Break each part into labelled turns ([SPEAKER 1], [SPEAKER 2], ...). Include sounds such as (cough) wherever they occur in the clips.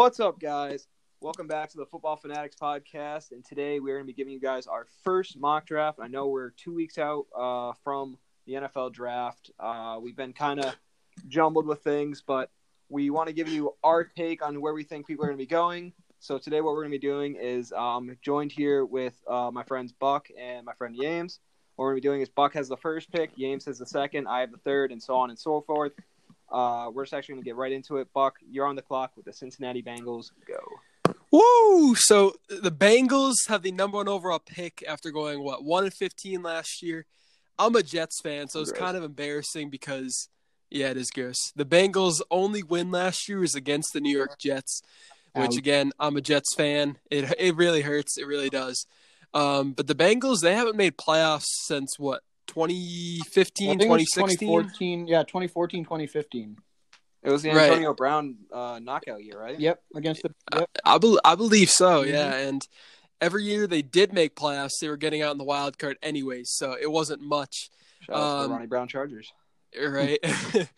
[SPEAKER 1] What's up, guys? Welcome back to the Football Fanatics podcast. And today we're going to be giving you guys our first mock draft. I know we're two weeks out uh, from the NFL draft. Uh, we've been kind of jumbled with things, but we want to give you our take on where we think people are going to be going. So today, what we're going to be doing is um, joined here with uh, my friends Buck and my friend Yames. What we're going to be doing is Buck has the first pick, Yames has the second, I have the third, and so on and so forth. Uh, we're just actually going to get right into it. Buck, you're on the clock with the Cincinnati Bengals. Go.
[SPEAKER 2] Woo! So the Bengals have the number one overall pick after going what one and fifteen last year. I'm a Jets fan, so it's kind of embarrassing because yeah, it is gross. The Bengals' only win last year was against the New York Jets, which again, I'm a Jets fan. It it really hurts. It really does. Um, but the Bengals, they haven't made playoffs since what 2015,
[SPEAKER 3] I think it was
[SPEAKER 2] 2016.
[SPEAKER 3] 2014, yeah, 2014, 2015.
[SPEAKER 1] It was the
[SPEAKER 2] Right.
[SPEAKER 1] Antonio Brown uh, knockout year, right?
[SPEAKER 3] Yep, against the yep.
[SPEAKER 2] I, bel I believe so,
[SPEAKER 3] Mhm.
[SPEAKER 2] yeah. And every year they did make playoffs, they were getting out in the wild card anyways, so it wasn't much,
[SPEAKER 1] Shout out to
[SPEAKER 2] Um,
[SPEAKER 1] the Ronnie Brown Chargers.
[SPEAKER 2] right? (laughs)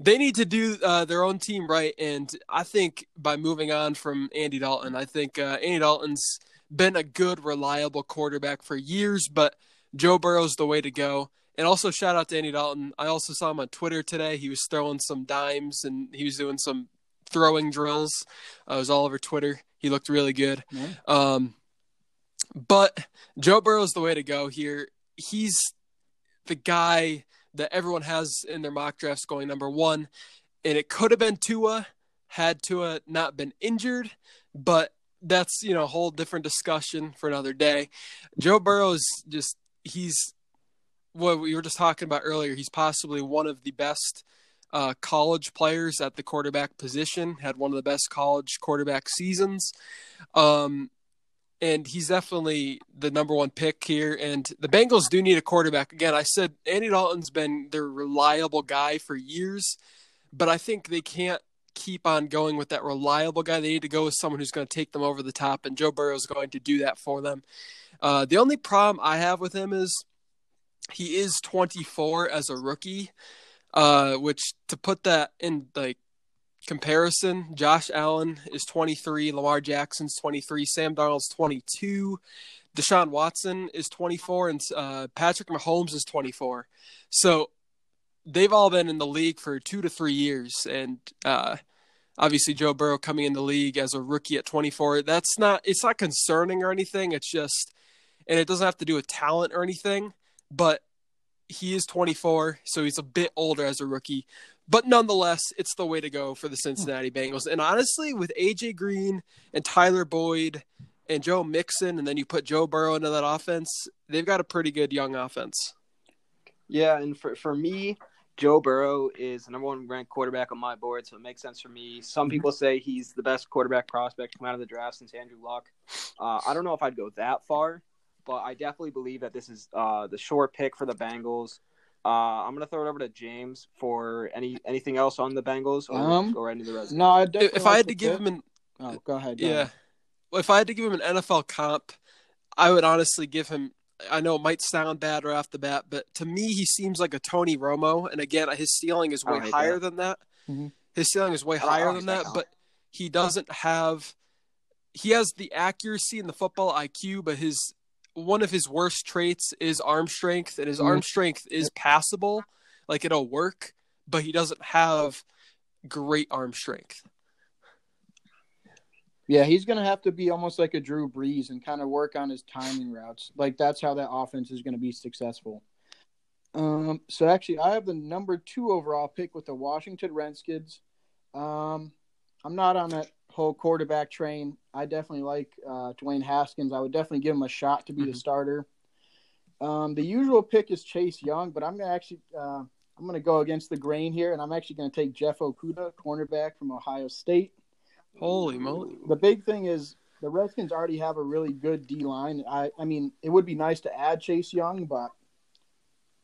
[SPEAKER 2] they need to do uh, their own team right, and I think by moving on from Andy Dalton, I think uh, Andy Dalton's been a good, reliable quarterback for years, but Joe Burrow's the way to go. And also shout out to Andy Dalton. I also saw him on Twitter today. He was throwing some dimes and he was doing some throwing drills. Uh, it was all over Twitter. He looked really good.
[SPEAKER 3] Yeah.
[SPEAKER 2] Um, but Joe Burrow's the way to go here. He's the guy that everyone has in their mock drafts going number one, and it could have been Tua had Tua not been injured, but that's you know a whole different discussion for another day. Joe Burrow's just he's what we were just talking about earlier. He's possibly one of the best uh, college players at the quarterback position. Had one of the best college quarterback seasons. Um, and he's definitely the number one pick here. And the Bengals do need a quarterback. Again, I said Andy Dalton's been their reliable guy for years, but I think they can't keep on going with that reliable guy. They need to go with someone who's going to take them over the top, and Joe Burrow is going to do that for them. Uh, the only problem I have with him is he is 24 as a rookie, uh, which to put that in like comparison, Josh Allen is 23, Lamar Jackson's 23, Sam Darnold's 22, Deshaun Watson is 24, and uh, Patrick Mahomes is 24. So they've all been in the league for two to three years, and uh, obviously Joe Burrow coming in the league as a rookie at 24. That's not it's not concerning or anything. It's just, and it doesn't have to do with talent or anything, but he is 24, so he's a bit older as a rookie. But nonetheless, it's the way to go for the Cincinnati Bengals. And honestly, with AJ Green and Tyler Boyd and Joe Mixon, and then you put Joe Burrow into that offense, they've got a pretty good young offense.
[SPEAKER 1] Yeah, and for for me, Joe Burrow is the number one ranked quarterback on my board, so it makes sense for me. Some people say he's the best quarterback prospect come out of the draft since Andrew Luck. Uh, I don't know if I'd go that far, but I definitely believe that this is uh, the short pick for the Bengals. Uh, I'm gonna throw it over to James for any anything else on the Bengals, or
[SPEAKER 3] Um,
[SPEAKER 1] go right into the rest.
[SPEAKER 3] No, I
[SPEAKER 2] If,
[SPEAKER 3] definitely
[SPEAKER 2] I had
[SPEAKER 3] the
[SPEAKER 2] to give
[SPEAKER 3] pick.
[SPEAKER 2] him an
[SPEAKER 3] Oh, go ahead. go
[SPEAKER 2] yeah,
[SPEAKER 3] ahead.
[SPEAKER 2] well, if I had to give him an NFL comp, I would honestly give him. I know it might sound bad right off the bat, but to me, he seems like a Tony Romo. And again, his ceiling is way higher
[SPEAKER 1] that.
[SPEAKER 2] than that.
[SPEAKER 3] Mhm.
[SPEAKER 2] His ceiling is way
[SPEAKER 1] I don't- I
[SPEAKER 2] higher than that,
[SPEAKER 1] that
[SPEAKER 2] but he doesn't have. He has the accuracy and the football IQ, but his one of his worst traits is arm strength, and his
[SPEAKER 3] Mhm.
[SPEAKER 2] arm strength is passable, like it'll work, but he doesn't have great arm strength.
[SPEAKER 3] Yeah, he's going to have to be almost like a Drew Brees and kind of work on his timing routes. Like that's how that offense is going to be successful. Um, so actually, I have the number two overall pick with the Washington Redskins. Um, I'm not on that whole quarterback train. I definitely like uh, Dwayne Haskins. I would definitely give him a shot to be the
[SPEAKER 2] Mhm.
[SPEAKER 3] starter. Um, the usual pick is Chase Young, but I'm gonna actually uh, I'm gonna go against the grain here, and I'm actually gonna take Jeff Okudah, cornerback from Ohio State.
[SPEAKER 2] Holy moly!
[SPEAKER 3] The big thing is the Redskins already have a really good D line. I, I mean, it would be nice to add Chase Young, but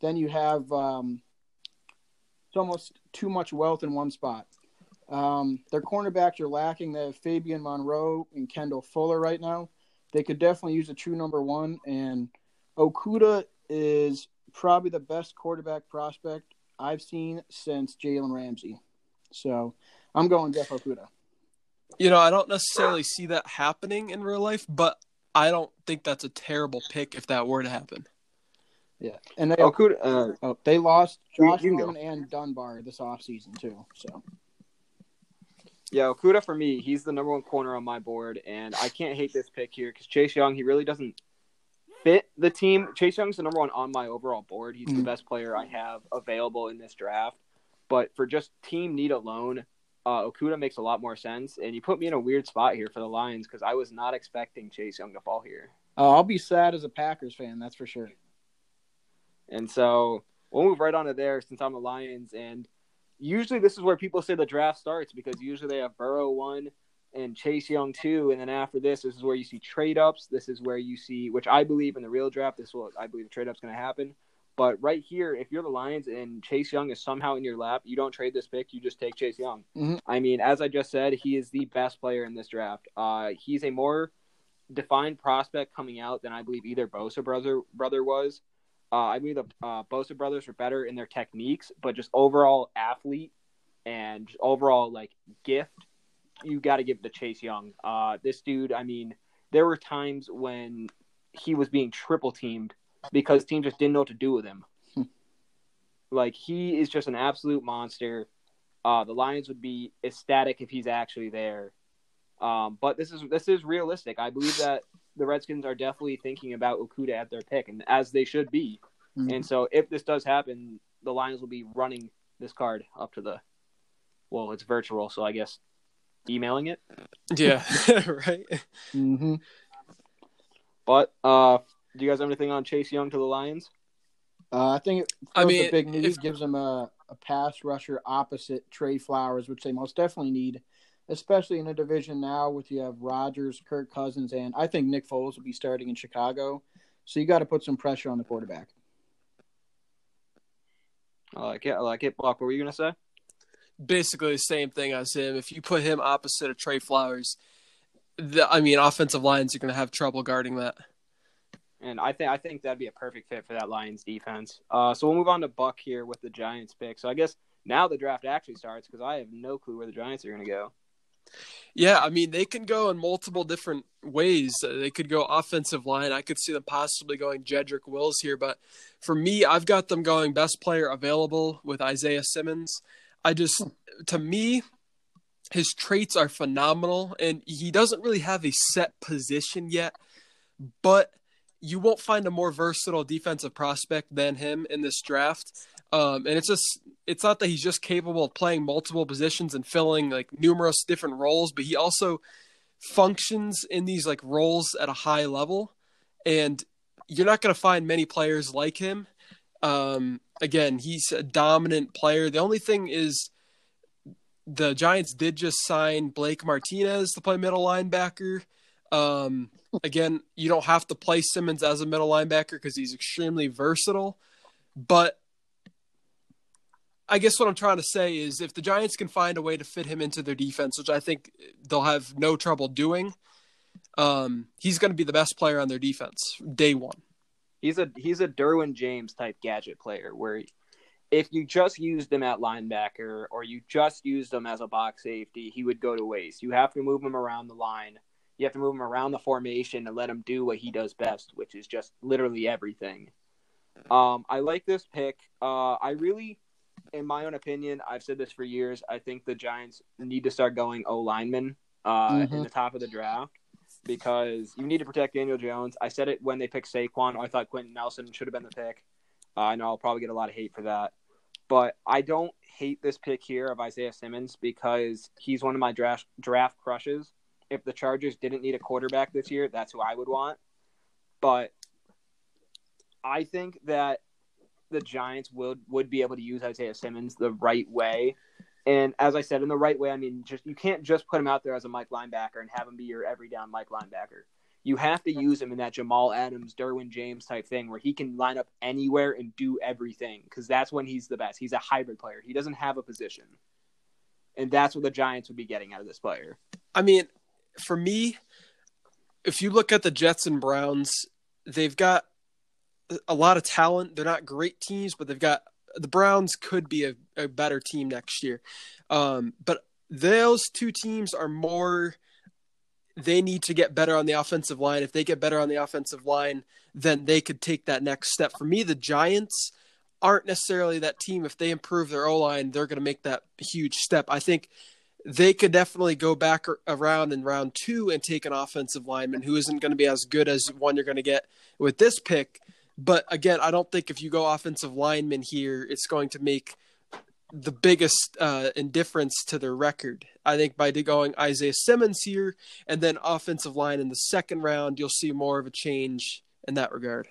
[SPEAKER 3] then you have um, it's almost too much wealth in one spot. Um, their cornerbacks are lacking. They have Fabian Moreau and Kendall Fuller right now. They could definitely use a true number one, and Okudah is probably the best quarterback prospect I've seen since Jalen Ramsey. So I'm going Jeff Okudah.
[SPEAKER 2] You know, I don't necessarily see that happening in real life, but I don't think that's a terrible pick if that were to happen.
[SPEAKER 3] Yeah, and they
[SPEAKER 1] Okudah, uh,
[SPEAKER 3] oh, they lost Josh
[SPEAKER 1] you can go.
[SPEAKER 3] Norman and Dunbar this offseason too. So
[SPEAKER 1] yeah, Okudah for me, he's the number one corner on my board, and I can't hate this pick here because Chase Young, he really doesn't fit the team. Chase Young's the number one on my overall board. He's the
[SPEAKER 3] Mhm.
[SPEAKER 1] best player I have available in this draft. But for just team need alone, uh, Okudah makes a lot more sense. And you put me in a weird spot here for the Lions because I was not expecting Chase Young to fall here.
[SPEAKER 3] uh, I'll be sad as a Packers fan. That's for sure.
[SPEAKER 1] And so we'll move right on to there since I'm a Lions. And usually this is where people say the draft starts because usually they have Burrow one and Chase Young two. And then after this, this is where you see trade ups. This is where you see, which I believe in the real draft, this will, I believe the trade up's going to happen. But right here, if you're the Lions and Chase Young is somehow in your lap, you don't trade this pick, you just take Chase Young.
[SPEAKER 3] Mhm.
[SPEAKER 1] I mean, as I just said, he is the best player in this draft. Uh, he's a more defined prospect coming out than I believe either Bosa brother brother was. Uh, I believe the uh, Bosa brothers are better in their techniques, but just overall athlete and overall like gift, you got to give it to Chase Young. Uh, this dude, I mean, there were times when he was being triple teamed because teams just didn't know what to do with him. (laughs) Like he is just an absolute monster. Uh, the Lions would be ecstatic if he's actually there. Um, but this is this is realistic. I believe that the Redskins are definitely thinking about Okudah at their pick, and as they should be.
[SPEAKER 3] Mhm.
[SPEAKER 1] And so, if this does happen, the Lions will be running this card up to the. Well, it's virtual, so I guess emailing it.
[SPEAKER 2] Yeah, (laughs) (laughs) right.
[SPEAKER 3] hmm
[SPEAKER 1] But uh, do you guys have anything on Chase Young to the Lions?
[SPEAKER 3] Uh, I think it
[SPEAKER 2] I mean,
[SPEAKER 3] a big need.
[SPEAKER 2] if-
[SPEAKER 3] gives them a, a pass rusher opposite Trey Flowers, which they most definitely need, especially in a division now with you have Rodgers, Kirk Cousins, and I think Nick Foles will be starting in Chicago. So you got to put some pressure on the quarterback.
[SPEAKER 1] I like it. I like it. Block. What were you gonna say?
[SPEAKER 2] Basically the same thing as him. If you put him opposite of Trey Flowers, the, I mean, offensive lines are going to have trouble guarding that.
[SPEAKER 1] And I think I think that'd be a perfect fit for that Lions defense. Uh, so we'll move on to Buck here with the Giants pick. So I guess now the draft actually starts because I have no clue where the Giants are going to go.
[SPEAKER 2] Yeah, I mean, they can go in multiple different ways. Uh, They could go offensive line. I could see them possibly going Jedrick Wills here, but for me, I've got them going best player available with Isaiah Simmons. I just, to me, his traits are phenomenal, and he doesn't really have a set position yet, but you won't find a more versatile defensive prospect than him in this draft. Um, and it's just it's not that he's just capable of playing multiple positions and filling like numerous different roles, but he also functions in these like roles at a high level. And you're not going to find many players like him. Um, again, he's a dominant player. The only thing is the Giants did just sign Blake Martinez to play middle linebacker. Um, again, you don't have to play Simmons as a middle linebacker because he's extremely versatile. But I guess what I'm trying to say is if the Giants can find a way to fit him into their defense, which I think they'll have no trouble doing, um, he's going to be the best player on their defense day one.
[SPEAKER 1] He's a he's a Derwin James type gadget player where if you just used him at linebacker or you just used him as a box safety, he would go to waste. You have to move him around the line. You have to move him around the formation and let him do what he does best, which is just literally everything. Um, I like this pick. Uh, I really, in my own opinion, I've said this for years. I think the Giants need to start going O lineman uh, in
[SPEAKER 3] Mhm.
[SPEAKER 1] the top of the draft because you need to protect Daniel Jones. I said it when they picked Saquon. I thought Quenton Nelson should have been the pick. Uh, I know I'll probably get a lot of hate for that, but I don't hate this pick here of Isaiah Simmons because he's one of my draft draft crushes. If the Chargers didn't need a quarterback this year, that's who I would want. But I think that the Giants would would be able to use Isaiah Simmons the right way. And as I said, in the right way, I mean just you can't just put him out there as a Mike linebacker and have him be your every down Mike linebacker. You have to use him in that Jamal Adams, Derwin James type thing where he can line up anywhere and do everything because that's when he's the best. He's a hybrid player. He doesn't have a position. And that's what the Giants would be getting out of this player.
[SPEAKER 2] I mean, for me, if you look at the Jets and Browns, they've got a lot of talent. They're not great teams, but they've got the Browns could be a, a better team next year. Um, but those two teams are more they need to get better on the offensive line. If they get better on the offensive line, then they could take that next step. For me, the Giants aren't necessarily that team. If they improve their O line, they're going to make that huge step. I think they could definitely go back around in round two and take an offensive lineman who isn't going to be as good as one you're going to get with this pick. But again, I don't think if you go offensive lineman here, it's going to make the biggest uh, indifference to their record. I think by going Isaiah Simmons here and then offensive line in the second round, you'll see more of a change in that regard.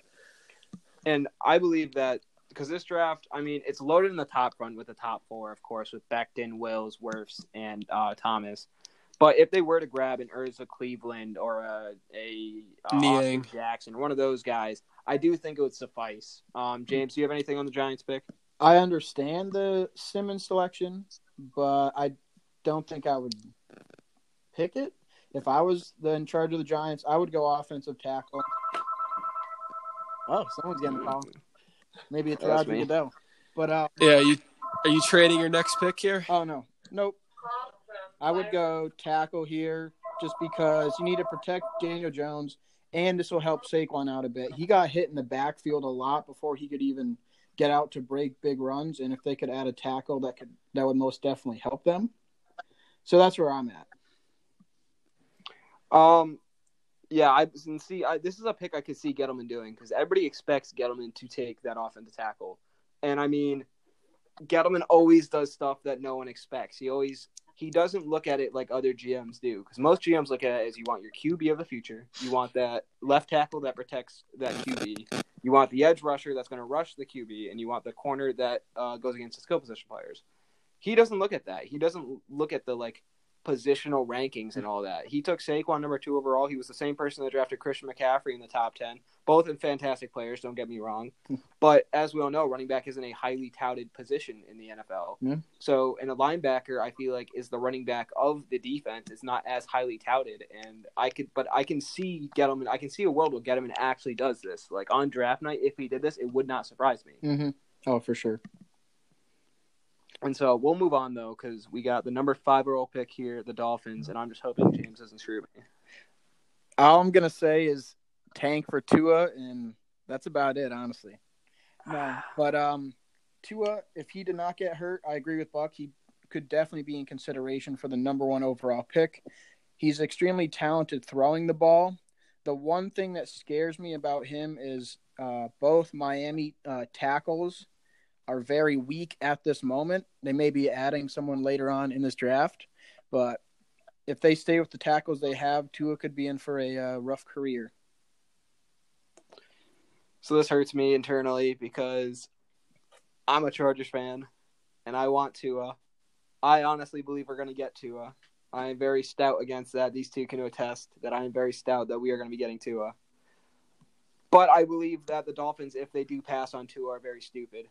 [SPEAKER 1] And I believe that because this draft, I mean, it's loaded in the top front with the top four, of course, with Becton, Wills, Wirfs, and uh, Thomas. But if they were to grab an Ezra Cleveland or a, a uh, Jackson, one of those guys, I do think it would suffice. Um, James, do you have anything on the Giants pick?
[SPEAKER 3] I understand the Simmons selection, but I don't think I would pick it. If I was the, in charge of the Giants, I would go offensive tackle. Oh, someone's getting a call. Maybe it's Roger Goodell. But uh,
[SPEAKER 2] yeah, you are you trading your next pick here?
[SPEAKER 3] Oh no, nope. I would go tackle here just because you need to protect Daniel Jones, and this will help Saquon out a bit. He got hit in the backfield a lot before he could even get out to break big runs, and if they could add a tackle, that could that would most definitely help them. So that's where I'm at.
[SPEAKER 1] Um, yeah, I and see. I, this is a pick I could see Gettleman doing because everybody expects Gettleman to take that offensive tackle, and I mean, Gettleman always does stuff that no one expects. He always he doesn't look at it like other GMs do because most GMs look at it as you want your QB of the future, you want that left tackle that protects that QB, you want the edge rusher that's going to rush the QB, and you want the corner that uh, goes against the skill position players. He doesn't look at that. He doesn't look at the like positional rankings and all that. He took Saquon number two overall. He was the same person that drafted Christian McCaffrey in the top ten. Both in fantastic players, don't get me wrong. but as we all know, running back isn't a highly touted position in the NFL.
[SPEAKER 3] Yeah.
[SPEAKER 1] So in a linebacker, I feel like is the running back of the defense is not as highly touted. And I could but I can see Gettleman I can see a world where Gettleman actually does this. Like on draft night, if he did this, it would not surprise me.
[SPEAKER 3] Mm-hmm. Oh, for sure.
[SPEAKER 1] And so we'll move on though, because we got the number five overall pick here, the Dolphins, and I'm just hoping James doesn't screw me.
[SPEAKER 3] All I'm gonna say is tank for Tua, and that's about it, honestly. No, (sighs) but um, Tua, if he did not get hurt, I agree with Buck. He could definitely be in consideration for the number one overall pick. He's extremely talented throwing the ball. The one thing that scares me about him is uh, both Miami uh, tackles are very weak at this moment. They may be adding someone later on in this draft, but if they stay with the tackles they have, Tua could be in for a uh, rough career.
[SPEAKER 1] So this hurts me internally because I'm a Chargers fan, and I want Tua. I honestly believe we're going to get Tua. I am very stout against that. These two can attest that I am very stout that we are going to be getting Tua. But I believe that the Dolphins, if they do pass on Tua, are very stupid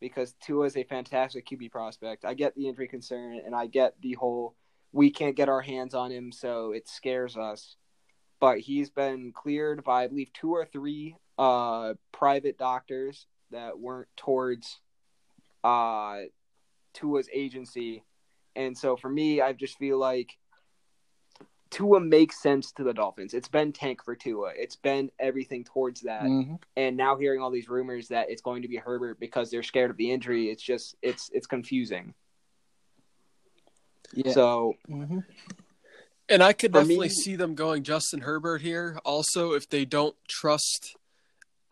[SPEAKER 1] because Tua is a fantastic QB prospect. I get the injury concern and I get the whole we can't get our hands on him, so it scares us. But he's been cleared by I believe two or three uh, private doctors that weren't towards uh, Tua's agency, and so for me, I just feel like Tua makes sense to the Dolphins. It's been tank for Tua. It's been everything towards that.
[SPEAKER 3] Mm-hmm.
[SPEAKER 1] And now hearing all these rumors that it's going to be Herbert because they're scared of the injury, it's just it's it's confusing.
[SPEAKER 3] Yeah.
[SPEAKER 1] So
[SPEAKER 3] mm-hmm.
[SPEAKER 2] And I could definitely me, see them going Justin Herbert here. Also, if they don't trust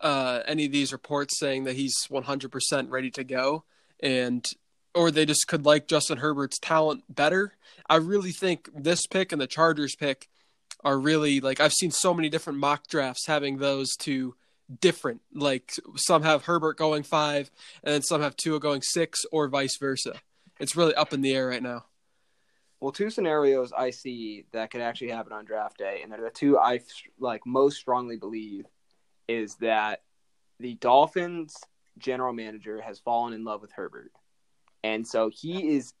[SPEAKER 2] uh, any of these reports saying that he's 100% ready to go, and or they just could like Justin Herbert's talent better. I really think this pick and the Chargers pick are really like I've seen so many different mock drafts having those two different. Like some have Herbert going five, and then some have Tua going six, or vice versa. It's really up in the air right now.
[SPEAKER 1] Well, two scenarios I see that could actually happen on draft day, and they're the two I like most strongly believe is that the Dolphins general manager has fallen in love with Herbert and so he is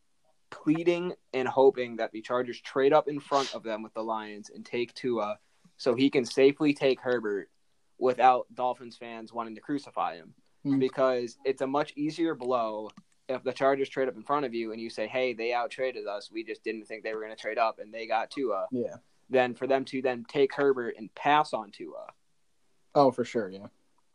[SPEAKER 1] pleading and hoping that the Chargers trade up in front of them with the Lions and take Tua so he can safely take Herbert without Dolphins fans wanting to crucify him. Mm. Because it's a much easier blow if the Chargers trade up in front of you and you say, "Hey, they out traded us. We just didn't think they were going to trade up, and they got Tua,"
[SPEAKER 3] Yeah.
[SPEAKER 1] then for them to then take Herbert and pass on Tua,
[SPEAKER 3] Oh, for sure. Yeah.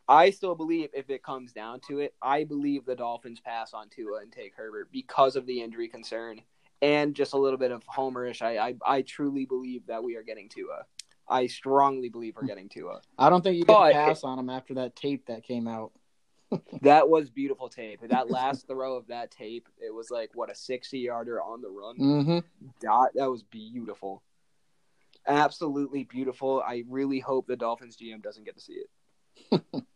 [SPEAKER 1] I still believe if it comes down to it, I believe the Dolphins pass on Tua and take Herbert because of the injury concern and just a little bit of homerish. I I, I truly believe that we are getting Tua. I strongly believe we're getting Tua.
[SPEAKER 3] I don't think you can pass on him after that tape that came out. (laughs)
[SPEAKER 1] That was beautiful tape. That last throw of that tape, it was like what a sixty yarder on the run.
[SPEAKER 3] Mm-hmm.
[SPEAKER 1] That that was beautiful. Absolutely beautiful. I really hope the Dolphins GM doesn't get to see it. (laughs)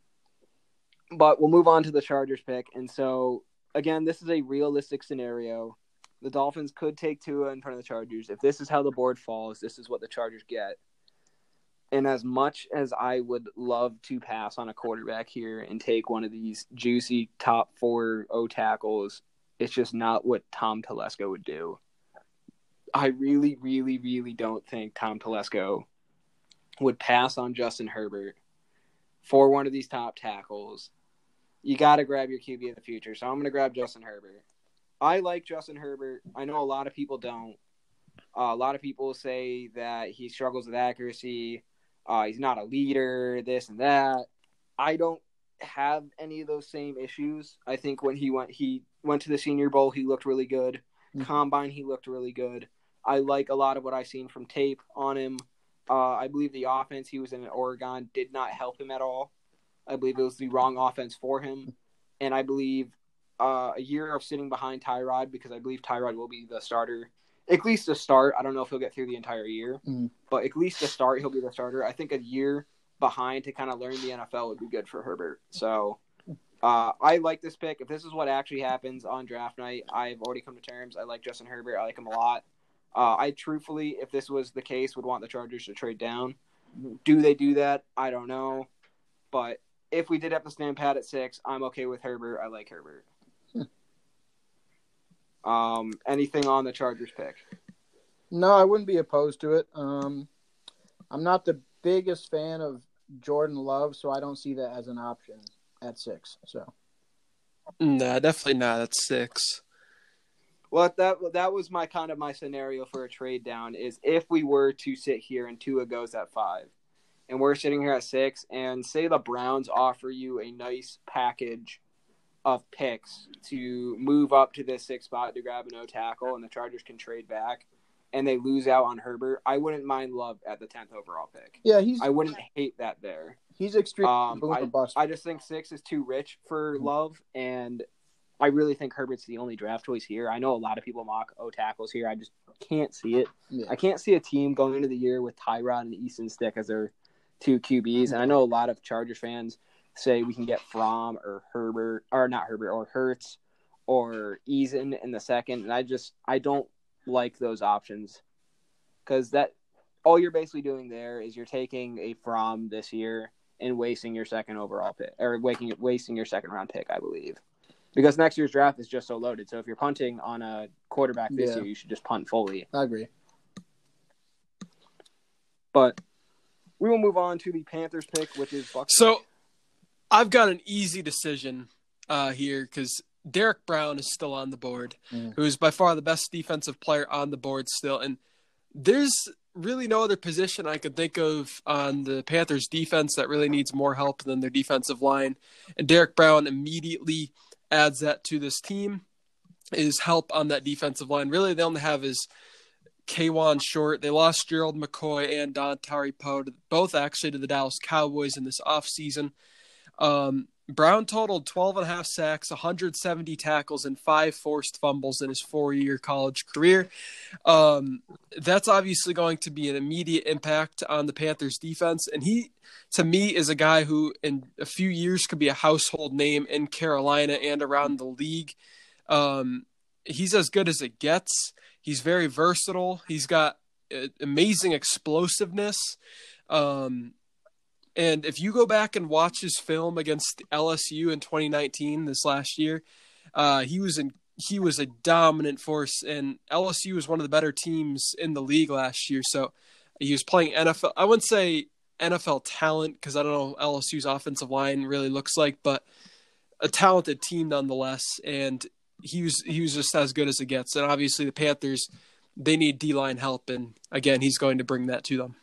[SPEAKER 1] but we'll move on to the Chargers pick. And so again, this is a realistic scenario. The Dolphins could take Tua in front of the Chargers. If this is how the board falls, this is what the Chargers get. And as much as I would love to pass on a quarterback here and take one of these juicy top four O tackles, it's just not what Tom Telesco would do. I really, really, really don't think Tom Telesco would pass on Justin Herbert for one of these top tackles. You got to grab your QB of the future. So I'm going to grab Justin Herbert. I like Justin Herbert. I know a lot of people don't. Uh, a lot of people say that he struggles with accuracy. Uh, he's not a leader, this and that. I don't have any of those same issues. I think when he went, he went to the Senior Bowl. He looked really good.
[SPEAKER 3] Mhm.
[SPEAKER 1] Combine, he looked really good. I like a lot of what I've seen from tape on him. Uh, I believe the offense he was in at Oregon did not help him at all. I believe it was the wrong offense for him, and I believe uh, a year of sitting behind Tyrod because I believe Tyrod will be the starter at least to start. I don't know if he'll get through the entire year,
[SPEAKER 3] Mhm.
[SPEAKER 1] but at least to start, he'll be the starter. I think a year behind to kind of learn the NFL would be good for Herbert. So uh, I like this pick. If this is what actually happens on draft night, I've already come to terms. I like Justin Herbert. I like him a lot. Uh, I truthfully, if this was the case, would want the Chargers to trade down. Do they do that? I don't know. But if we did have to stand pat at six, I'm okay with Herbert. I like Herbert. um, anything on the Chargers pick?
[SPEAKER 3] No, I wouldn't be opposed to it. Um, I'm not the biggest fan of Jordan Love, so I don't see that as an option at six. So
[SPEAKER 2] no, definitely not. at six.
[SPEAKER 1] Well, that that was my kind of my scenario for a trade down is if we were to sit here and Tua goes at five, and we're sitting here at six, and say the Browns offer you a nice package of picks to move up to this six spot to grab an O tackle, and the Chargers can trade back, and they lose out on Herbert, I wouldn't mind Love at the tenth overall pick.
[SPEAKER 3] yeah, he's
[SPEAKER 1] I wouldn't hate that there.
[SPEAKER 3] he's extreme
[SPEAKER 1] Um,
[SPEAKER 3] or.
[SPEAKER 1] I just think six is too rich for Love, and I really think Herbert's the only draft choice here. I know a lot of people mock O tackles here. I just can't see it.
[SPEAKER 3] Yeah.
[SPEAKER 1] I can't see a team going into the year with Tyrod and Easton Stick as their two QBs. And I know a lot of Chargers fans say we can get Fromm or Herbert, or not Herbert, or Hurts or Eason in the second. And I just, I don't like those options because that all you're basically doing there is you're taking a Fromm this year and wasting your second overall pick or wasting wasting your second round pick, I believe. Because next year's draft is just so loaded. So if you're punting on a quarterback this
[SPEAKER 3] Yeah.
[SPEAKER 1] year, you should just punt fully.
[SPEAKER 3] I agree.
[SPEAKER 1] But we will move on to the Panthers pick, which is Buck.
[SPEAKER 2] So I've got an easy decision uh, here because Derrick Brown is still on the board,
[SPEAKER 3] Mm.
[SPEAKER 2] who is by far the best defensive player on the board still. And there's really no other position I could think of on the Panthers defense that really needs more help than their defensive line. And Derrick Brown immediately adds that to this team is help on that defensive line. Really, they only have is Kawann Short. They lost Gerald McCoy and Dontari Poe, both actually to the Dallas Cowboys in this offseason. Um, Brown totaled 12 and a half sacks, 170 tackles, and five forced fumbles in his four year college career. Um, that's obviously going to be an immediate impact on the Panthers defense. And he, to me, is a guy who in a few years could be a household name in Carolina and around the league. Um, he's as good as it gets. He's very versatile. He's got uh, amazing explosiveness. Um, and if you go back and watch his film against LSU in 2019, this last year, uh, he was in he was a dominant force, and LSU was one of the better teams in the league last year. So he was playing NFL. I wouldn't say NFL talent because I don't know LSU's offensive line really looks like, but a talented team nonetheless. And he was he was just as good as it gets. And obviously the Panthers, they need D line help, and again, he's going to bring that to them.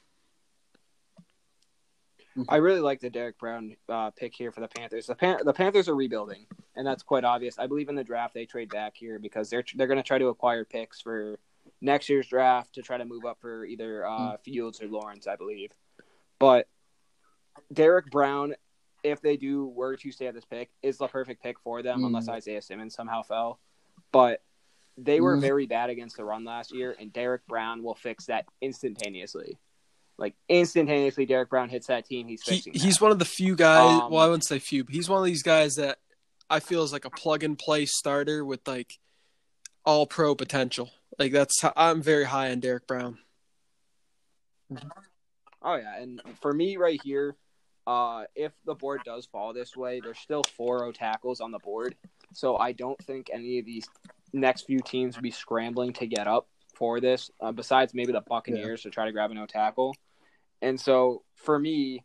[SPEAKER 1] I really like the Derrick Brown uh, pick here for the Panthers. The Pan- the Panthers are rebuilding, and that's quite obvious. I believe in the draft they trade back here because they're they're going to try to acquire picks for next year's draft to try to move up for either uh,
[SPEAKER 3] Hmm.
[SPEAKER 1] Fields or Lawrence, I believe. But Derrick Brown, if they do were to stay at this pick, is the perfect pick for them,
[SPEAKER 3] Hmm.
[SPEAKER 1] unless Isaiah Simmons somehow fell. But they were
[SPEAKER 3] Hmm.
[SPEAKER 1] very bad against the run last year, and Derrick Brown will fix that instantaneously. Like instantaneously, Derrick Brown hits that team. He's
[SPEAKER 2] He,
[SPEAKER 1] fixing.
[SPEAKER 2] he's one of the few guys.
[SPEAKER 1] Um,
[SPEAKER 2] well, I wouldn't say few, but he's one of these guys that I feel is like a plug and play starter with like all pro potential. Like that's how, I'm very high on Derrick Brown.
[SPEAKER 1] Oh yeah, and for me right here, uh, if the board does fall this way, there's still four O tackles on the board, so I don't think any of these next few teams will be scrambling to get up for this. Uh, besides maybe the Buccaneers to try to grab an O tackle, and so for me,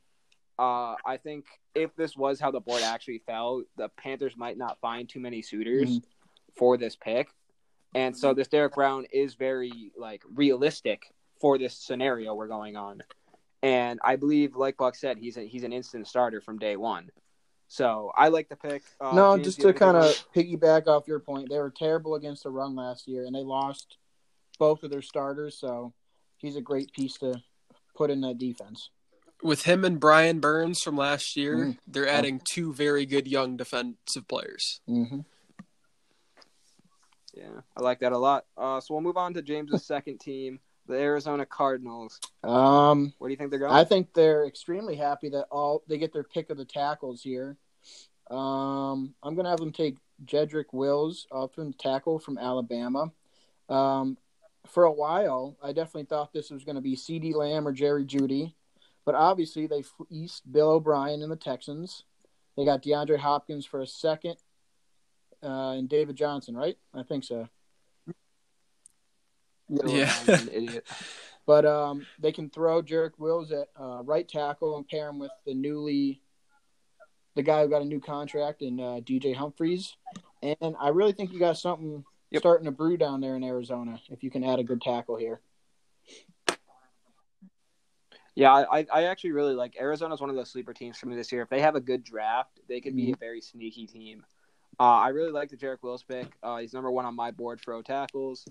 [SPEAKER 1] uh, I think if this was how the board actually fell, the Panthers might not find too many suitors
[SPEAKER 3] Mhm.
[SPEAKER 1] for this pick, and so this Derrick Brown is very like realistic for this scenario we're going on. And I believe, like Buck said, he's a, he's an instant starter from day one. So I like the pick. Uh,
[SPEAKER 3] no,
[SPEAKER 1] James,
[SPEAKER 3] just to kind of piggyback off your point, they were terrible against the run last year, and they lost both of their starters. So he's a great piece to put in that defense.
[SPEAKER 2] With him and Brian Burns from last year,
[SPEAKER 3] Mm.
[SPEAKER 2] they're adding two very good young defensive players.
[SPEAKER 3] Mm-hmm.
[SPEAKER 1] Yeah, I like that a lot. Uh, so we'll move on to James's (laughs) second team, the Arizona Cardinals.
[SPEAKER 3] Um,
[SPEAKER 1] Where do you think they're going?
[SPEAKER 3] I think they're extremely happy that all they get their pick of the tackles here. Um, I'm gonna have them take Jedrick Wills, offensive tackle from Alabama. Um, for a while, I definitely thought this was going to be CeeDee Lamb or Jerry Jeudy, but obviously they fleeced Bill O'Brien and the Texans. They got DeAndre Hopkins for a second, uh, and David Johnson, right? I think so.
[SPEAKER 2] Yeah.
[SPEAKER 1] An (laughs) idiot.
[SPEAKER 3] But um, they can throw Jarek Wills at uh, right tackle and pair him with the newly, the guy who got a new contract in uh, DJ Humphries. And I really think you got something
[SPEAKER 1] Yep.
[SPEAKER 3] starting to brew down there in Arizona if you can add a good tackle here.
[SPEAKER 1] Yeah, I, I actually really like Arizona's one of those sleeper teams for me this year. If they have a good draft, they could be a very sneaky team. Uh, I really like the Jarek Wills pick. Uh, he's number one on my board for O tackles.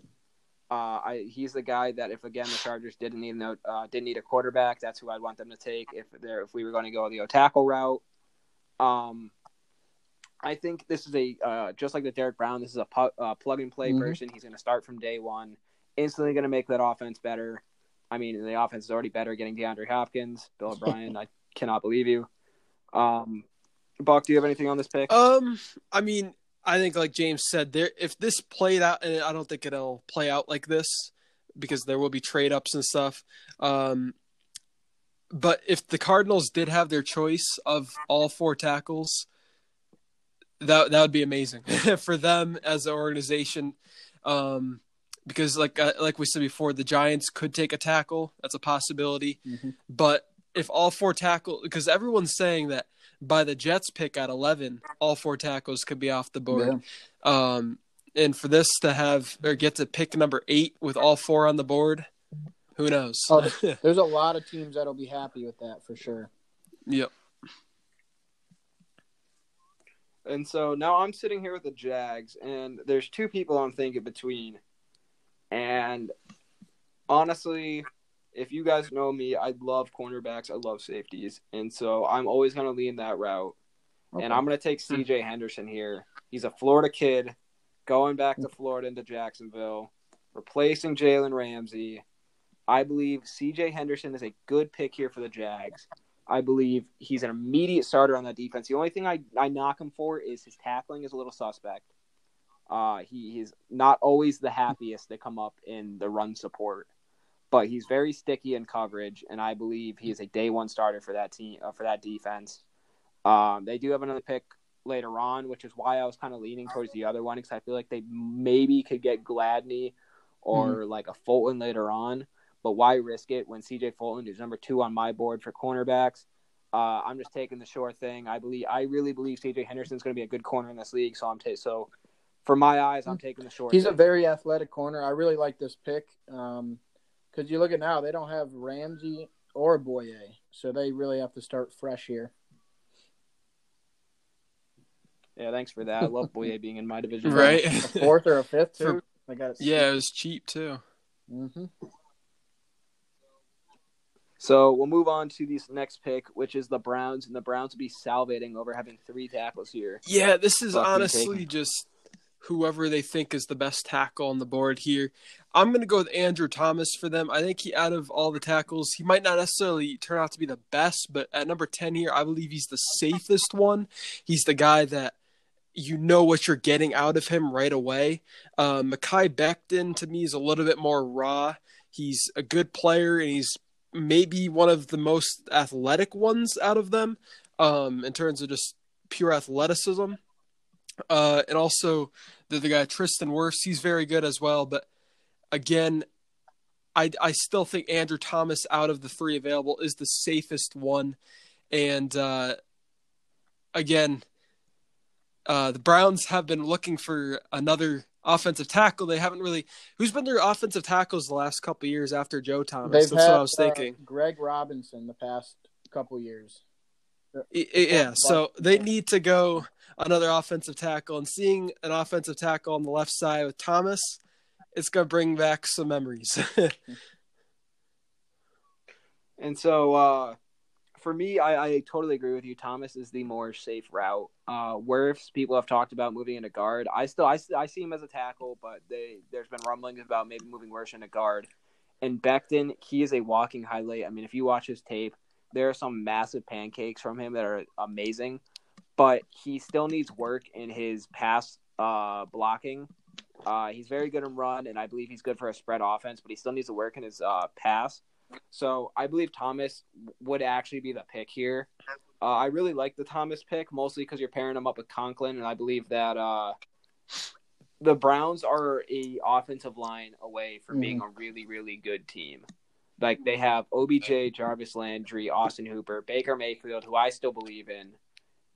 [SPEAKER 1] Uh, I he's the guy that if again the Chargers didn't need no uh, didn't need a quarterback, that's who I'd want them to take if they're if we were going to go the O tackle route. Um, I think this is a uh, just like the Derrick Brown. This is a pu- uh, plug and play
[SPEAKER 3] Mhm.
[SPEAKER 1] person. He's going to start from day one, instantly going to make that offense better. I mean, the offense is already better getting DeAndre Hopkins, Bill (laughs) O'Brien. I cannot believe you. Um, Buck, do you have anything on this pick?
[SPEAKER 2] Um, I mean, I think like James said, there if this played out, and I don't think it'll play out like this because there will be trade ups and stuff. Um, but if the Cardinals did have their choice of all four tackles, that that would be amazing (laughs) for them as an organization. Um, because like uh, like we said before, the Giants could take a tackle. That's a possibility.
[SPEAKER 3] Mhm.
[SPEAKER 2] But if all four tackle, because everyone's saying that by the Jets pick at eleven, all four tackles could be off the board. Um, and for this to have or get to pick number eight with all four on the board, who knows?
[SPEAKER 3] Oh, (laughs) There's a lot of teams that'll be happy with that for sure.
[SPEAKER 2] yep.
[SPEAKER 1] And so now I'm sitting here with the Jags, and there's two people I'm thinking between. And honestly, if you guys know me, I love cornerbacks, I love safeties, and so I'm always going to lean that route. And I'm going to take C.J. Henderson here. He's a Florida kid, going back to Florida into Jacksonville, replacing Jalen Ramsey. I believe C.J. Henderson is a good pick here for the Jags. I believe he's an immediate starter on that defense. The only thing I, I knock him for is his tackling is a little suspect. Uh, he, he's not always the happiest to come up in the run support, but he's very sticky in coverage, and I believe he is a day one starter for that team uh, for that defense. Um, they do have another pick later on, which is why I was kind of leaning towards the other one because I feel like they maybe could get Gladney or like a Fulton later on. But why risk it when CJ Fulton is number two on my board for cornerbacks? Uh, I'm just taking the sure thing. I believe I really believe CJ Henderson's going to be a good corner in this league. So I'm ta- so for my eyes, I'm taking the short.
[SPEAKER 3] He's a very athletic corner. I really like this pick. Um, because you look at now, they don't have Ramsey or Bouye, so they really have to start fresh here.
[SPEAKER 1] yeah. Thanks for that. I love Bouye being in my division. (laughs)
[SPEAKER 2] Right.
[SPEAKER 3] A fourth or a fifth too.
[SPEAKER 2] For-
[SPEAKER 3] They got it.
[SPEAKER 2] yeah, it was cheap too.
[SPEAKER 3] hmm
[SPEAKER 1] So we'll move on to this next pick, which is the Browns, and the Browns will be salivating over having three tackles here.
[SPEAKER 2] Yeah, this is
[SPEAKER 1] Fuck
[SPEAKER 2] honestly
[SPEAKER 1] taking.
[SPEAKER 2] just whoever they think is the best tackle on the board here. I'm going to go with Andrew Thomas for them. I think he, out of all the tackles, he might not necessarily turn out to be the best, but at number 10 here, I believe he's the safest one. He's the guy that you know what you're getting out of him right away. Uh, Mekhi Becton, to me, is a little bit more raw. He's a good player, and he's maybe one of the most athletic ones out of them um, in terms of just pure athleticism. Uh, and also the, the guy Tristan Wirfs, he's very good as well. But again, I I still think Andrew Thomas out of the three available is the safest one. And uh, again, uh, the Browns have been looking for another offensive tackle. They haven't really. Who's been their offensive tackles the last couple of years after Joe Thomas?
[SPEAKER 3] They've
[SPEAKER 2] That's
[SPEAKER 3] had
[SPEAKER 2] what I was
[SPEAKER 3] uh,
[SPEAKER 2] thinking.
[SPEAKER 3] Greg Robinson the past couple years.
[SPEAKER 2] Yeah, so they need to go another offensive tackle, and seeing an offensive tackle on the left side with Thomas, it's gonna bring back some memories. (laughs)
[SPEAKER 1] And so, uh, for me, I, I totally agree with you. Thomas is the more safe route. Uh, Wirfs, people have talked about moving into guard. I still, I, I see him as a tackle, but they there's been rumblings about maybe moving Wirfs into guard. And Becton, he is a walking highlight. I mean, if you watch his tape, there are some massive pancakes from him that are amazing, but he still needs work in his pass uh, blocking. Uh, he's very good in run, and I believe he's good for a spread offense, but he still needs to work in his uh, pass. So I believe Thomas would actually be the pick here. Uh, I really like the Thomas pick, mostly because you're pairing him up with Conklin, and I believe that uh, the Browns are a offensive line away from being a really, really good team. Like they have OBJ, Jarvis Landry, Austin Hooper, Baker Mayfield, who I still believe in,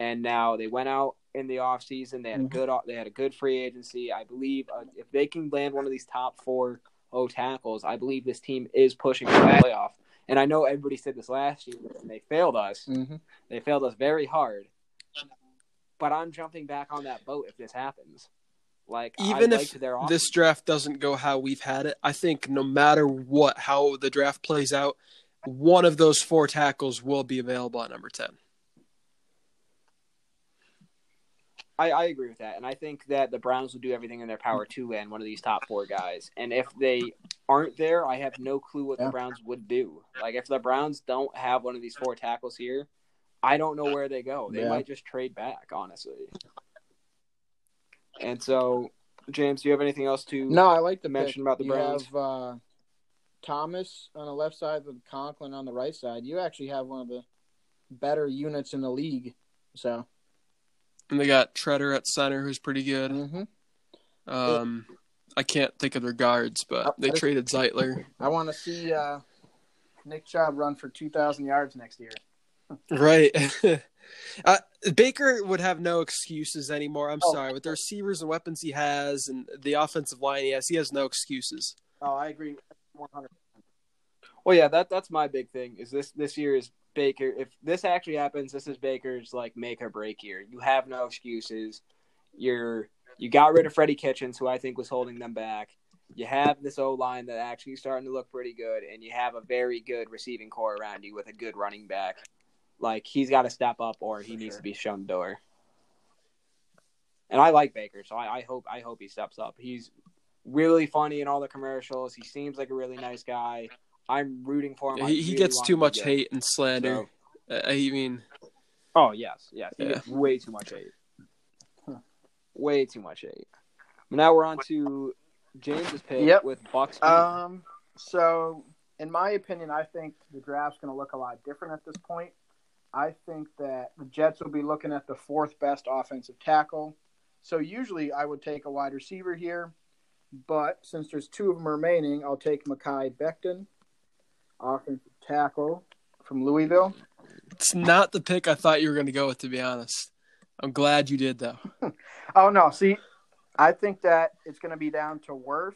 [SPEAKER 1] and now they went out in the offseason. They had a
[SPEAKER 3] Mhm.
[SPEAKER 1] good, they had a good free agency. I believe uh, if they can land one of these top four O tackles, I believe this team is pushing for the playoff. And I know everybody said this last year, and they failed us.
[SPEAKER 3] hmm
[SPEAKER 1] They failed us very hard. But I'm jumping back on that boat if this happens. Like
[SPEAKER 2] Even
[SPEAKER 1] I
[SPEAKER 2] if
[SPEAKER 1] their
[SPEAKER 2] this draft doesn't go how we've had it, I think no matter what, how the draft plays out, one of those four tackles will be available at number ten.
[SPEAKER 1] I, I agree with that, and I think that the Browns will do everything in their power to land one of these top four guys. And if they aren't there, I have no clue what
[SPEAKER 3] Yeah.
[SPEAKER 1] the Browns would do. Like if the Browns don't have one of these four tackles here, I don't know where they go. They
[SPEAKER 3] Yeah.
[SPEAKER 1] might just trade back, honestly. And so, James, do you have anything else to?
[SPEAKER 3] No, I like the
[SPEAKER 1] mention
[SPEAKER 3] pick.
[SPEAKER 1] about the
[SPEAKER 3] you
[SPEAKER 1] Browns.
[SPEAKER 3] have uh, Thomas on the left side with Conklin on the right side. You actually have one of the better units in the league. So,
[SPEAKER 2] And they got Tretter at center, who's pretty good.
[SPEAKER 3] Mm-hmm.
[SPEAKER 2] Um, I can't think of their guards, but they traded Zeitler.
[SPEAKER 3] I want to see uh, Nick Chubb run for two thousand yards next year.
[SPEAKER 2] Right. (laughs) uh, Baker would have no excuses anymore. I'm
[SPEAKER 3] Oh.
[SPEAKER 2] sorry. With the receivers and weapons he has and the offensive line he has, he has no excuses.
[SPEAKER 3] Oh, I agree, one hundred.
[SPEAKER 1] Well, yeah, that that's my big thing. Is this this year is Baker? If this actually happens, this is Baker's like make or break year. You have no excuses. You're you got rid of Freddie Kitchens, who I think was holding them back. You have this O line that actually starting to look pretty good, and you have a very good receiving core around you with a good running back. Like he's got to step up, or he needs to be shown the door. And I like Baker, so I, I hope I hope he steps up. He's really funny in all the commercials. He seems like a really nice guy. I'm rooting for him. I
[SPEAKER 2] He, he gets too much
[SPEAKER 1] get-
[SPEAKER 2] hate and slander.
[SPEAKER 1] so-
[SPEAKER 2] Uh, I mean,
[SPEAKER 1] Oh yes, yes. He
[SPEAKER 2] Yeah.
[SPEAKER 1] gets way too much hate. Way too much hate. Now we're on to James's pick
[SPEAKER 3] Yep.
[SPEAKER 1] with Bucks.
[SPEAKER 3] Um, so in my opinion, I think the draft's going to look a lot different at this point. I think that the Jets will be looking at the fourth best offensive tackle. So usually I would take a wide receiver here, but since there's two of them remaining, I'll take Mekhi Becton, offensive tackle from Louisville.
[SPEAKER 2] it's not the pick I thought you were going to go with, to be honest. I'm glad you did, though. (laughs)
[SPEAKER 3] Oh no, see, I think that it's going to be down to Wirfs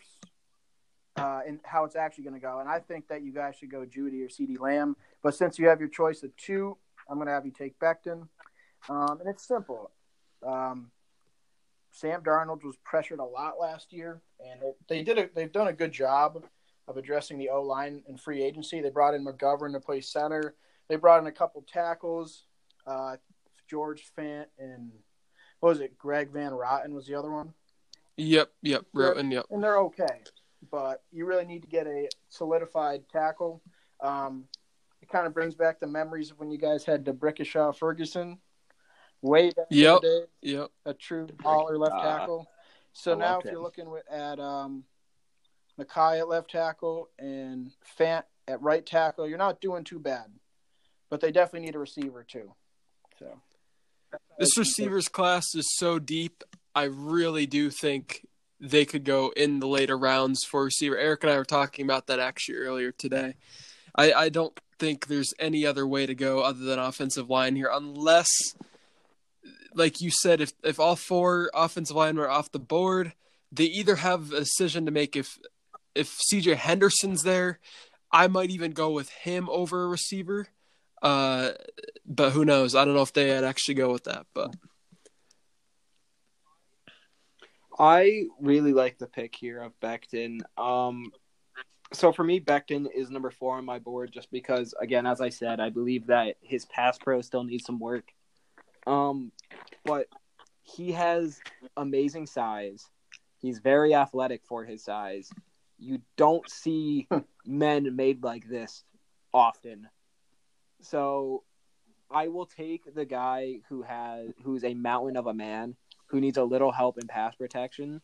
[SPEAKER 3] uh, and how it's actually going to go. And I think that you guys should go Jeudy or CeeDee Lamb. But since you have your choice of two, I'm going to have you take Becton. Um, and it's simple. Um, Sam Darnold was pressured a lot last year, and they did a, they've done a good job of addressing the O line and free agency. They brought in McGovern to play center. They brought in a couple tackles, uh, George Fant and what was it? Greg Van Roten was the other one.
[SPEAKER 2] Yep, yep, Roten, yep.
[SPEAKER 3] And they're okay, but you really need to get a solidified tackle. Um, it kind of brings back the memories of when you guys had D'Brickashaw Ferguson way back
[SPEAKER 2] Yep.
[SPEAKER 3] in the day,
[SPEAKER 2] Yep.
[SPEAKER 3] a true baller left
[SPEAKER 1] Uh,
[SPEAKER 3] tackle. So
[SPEAKER 1] I
[SPEAKER 3] now,
[SPEAKER 1] loved
[SPEAKER 3] if you're looking with, at um, Mekhi at left tackle and Fant at right tackle, you're not doing too bad. But they definitely need a receiver too. So
[SPEAKER 2] This receivers class is so deep. I really do think they could go in the later rounds for receiver. Eric and I were talking about that actually earlier today. I, I don't think there's any other way to go other than offensive line here, unless, like you said, if if all four offensive linemen are off the board, they either have a decision to make. If if CJ Henderson's there, I might even go with him over a receiver. Uh, but who knows? I don't know if they'd actually go with that. But
[SPEAKER 1] I really like the pick here of Becton. Um, so for me, Becton is number four on my board just because, again, as I said, I believe that his pass pro still needs some work. Um, but he has amazing size. He's very athletic for his size. You don't see (laughs) men made like this often. So I will take the guy who has who's a mountain of a man who needs a little help in pass protection.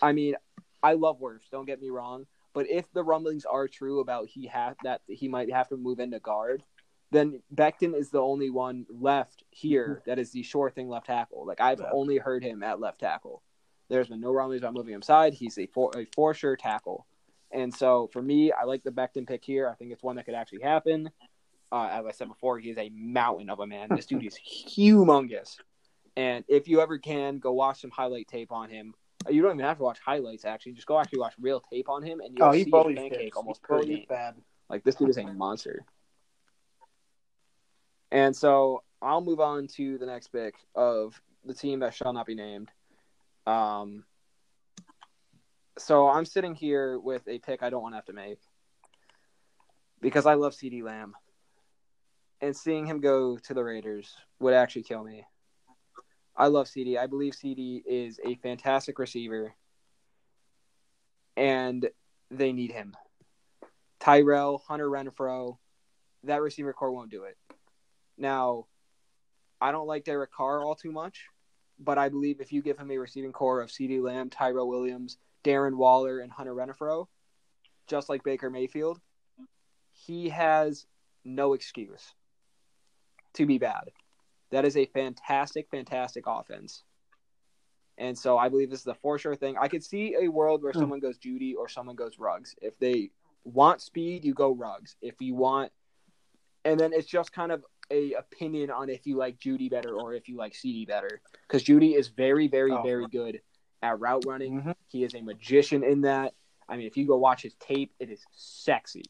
[SPEAKER 1] I mean, I love Wirfs, don't get me wrong, but if the rumblings are true about he have that he might have to move into guard, then Becton is the only one left here that is the sure thing left tackle. Like I've
[SPEAKER 3] Yeah.
[SPEAKER 1] only heard him at left tackle. There's been no rumblings about moving him side. He's a for, a for sure tackle. And so for me, I like the Becton pick here. I think it's one that could actually happen. Uh, as I said before, he is a mountain of a man. This dude is (laughs) humongous. And if you ever can, go watch some highlight tape on him. You don't even have to watch highlights, actually. Just go actually watch real tape on him, and you'll
[SPEAKER 3] oh,
[SPEAKER 1] see
[SPEAKER 3] bullies
[SPEAKER 1] pancake
[SPEAKER 3] kids.
[SPEAKER 1] almost per game.
[SPEAKER 3] bad.
[SPEAKER 1] Like this dude is a monster. And so I'll move on to the next pick of the team that shall not be named. Um, so I'm sitting here with a pick I don't want to have to make because I love CeeDee Lamb, and seeing him go to the Raiders would actually kill me. I love CeeDee. I believe CeeDee is a fantastic receiver, and they need him. Tyrell, Hunter Renfrow, that receiver core won't do it. Now, I don't like Derek Carr all too much, but I believe if you give him a receiving core of CeeDee Lamb, Tyrell Williams, Darren Waller, and Hunter Renfrow, just like Baker Mayfield, he has no excuse to be bad. That is a fantastic, fantastic offense. And so I believe this is a for sure thing. I could see a world where
[SPEAKER 3] Hmm.
[SPEAKER 1] someone goes Jeudy or someone goes Ruggs. If they want speed, you go Ruggs. If you want, and then it's just kind of a opinion on if you like Jeudy better or if you like CeeDee better. Because Jeudy is very, very,
[SPEAKER 3] Oh.
[SPEAKER 1] very good at route running.
[SPEAKER 3] Mhm.
[SPEAKER 1] He is a magician in that. I mean, if you go watch his tape, it is sexy.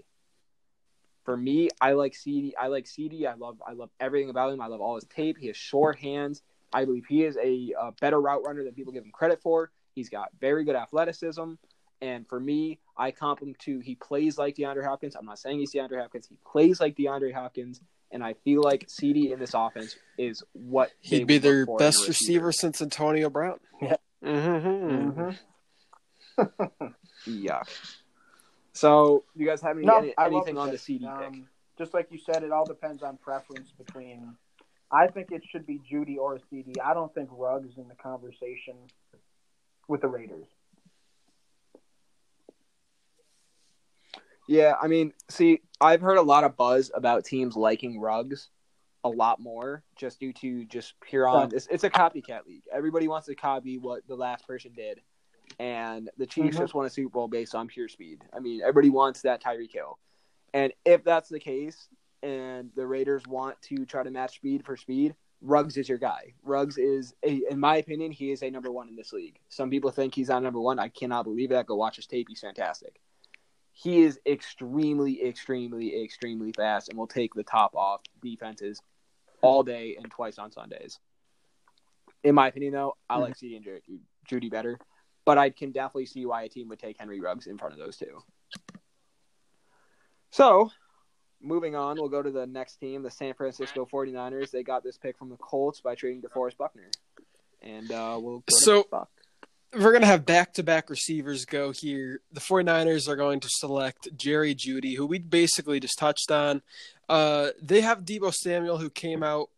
[SPEAKER 1] For me, I like CeeDee. I like CeeDee. I love. I love everything about him. I love all his tape. He has short hands. I believe he is a, a better route runner than people give him credit for. He's got very good athleticism. And for me, I comp him to he plays like DeAndre Hopkins. I'm not saying he's DeAndre Hopkins. He plays like DeAndre Hopkins. And I feel like CeeDee in this offense is what
[SPEAKER 2] he'd be
[SPEAKER 1] would look
[SPEAKER 2] their
[SPEAKER 1] for
[SPEAKER 2] best receiver since Antonio Brown.
[SPEAKER 1] Mm-hmm.
[SPEAKER 3] Mhm.
[SPEAKER 1] Yuck. So, you guys have any,
[SPEAKER 3] No,
[SPEAKER 1] any- anything on the
[SPEAKER 3] pick.
[SPEAKER 1] CeeDee pick?
[SPEAKER 3] Um, just like you said, it all depends on preference between. I think it should be Jeudy or CeeDee. I don't think Ruggs is in the conversation with the Raiders.
[SPEAKER 1] Yeah, I mean, see, I've heard a lot of buzz about teams liking Ruggs a lot more just due to just pure on. It's, it's a copycat league. Everybody wants to copy what the last person did, and the Chiefs
[SPEAKER 3] Mhm.
[SPEAKER 1] just won a Super Bowl based on pure speed. I mean, everybody wants that Tyreek Hill, and if that's the case, and the Raiders want to try to match speed for speed, Ruggs is your guy. Ruggs is, a, in my opinion, he is a number one in this league. Some people think he's not number one. I cannot believe that. Go watch his tape. He's fantastic. He is extremely, extremely, extremely fast and will take the top off defenses all day and twice on Sundays. In my opinion, though, I like CeeDee and Jeudy better, but I can definitely see why a team would take Henry Ruggs in front of those two. So, moving on, we'll go to the next team, the San Francisco 49ers. They got this pick from the Colts by trading DeForest Buckner. And uh, we'll go to
[SPEAKER 2] So-
[SPEAKER 1] Buck.
[SPEAKER 2] We're going to have back to back receivers go here. The 49ers are going to select Jerry Jeudy, who we basically just touched on. Uh, they have Deebo Samuel, who came out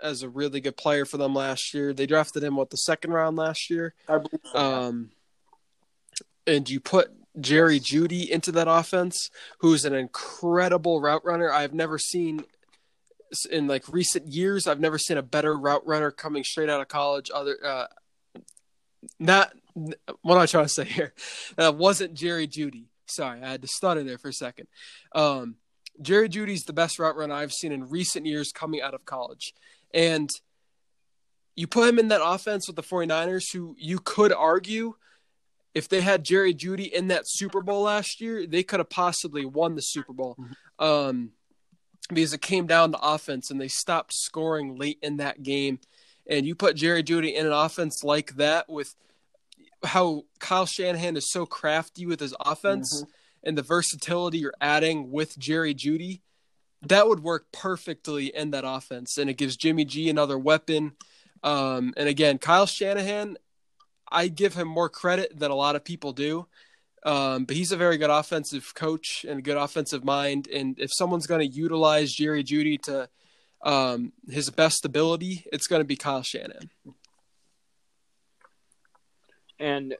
[SPEAKER 2] as a really good player for them last year. They drafted him, what, the second round last year?
[SPEAKER 3] I believe so.
[SPEAKER 2] Um, and you put Jerry Jeudy into that offense, who's an incredible route runner. I've never seen in like recent years. I've never seen a better route runner coming straight out of college. Other, uh, not what am I trying to say here? (laughs) That wasn't Jerry Jeudy. Sorry, I had to stutter there for a second. Um, Jerry Jeudy's the best route runner I've seen in recent years coming out of college, and you put him in that offense with the 49ers, who you could argue if they had Jerry Jeudy in that Super Bowl last year, they could have possibly won the Super Bowl. Um, because it came down to offense and they stopped scoring late in that game. And you put Jerry Jeudy in an offense like that with how Kyle Shanahan is so crafty with his offense and the versatility you're adding with Jerry Jeudy, that would work perfectly in that offense. And it gives Jimmy G another weapon. Um, and again, Kyle Shanahan, I give him more credit than a lot of people do. Um, but he's a very good offensive coach and a good offensive mind. And if someone's going to utilize Jerry Jeudy to um, his best ability, it's going to be Kyle Shanahan.
[SPEAKER 1] And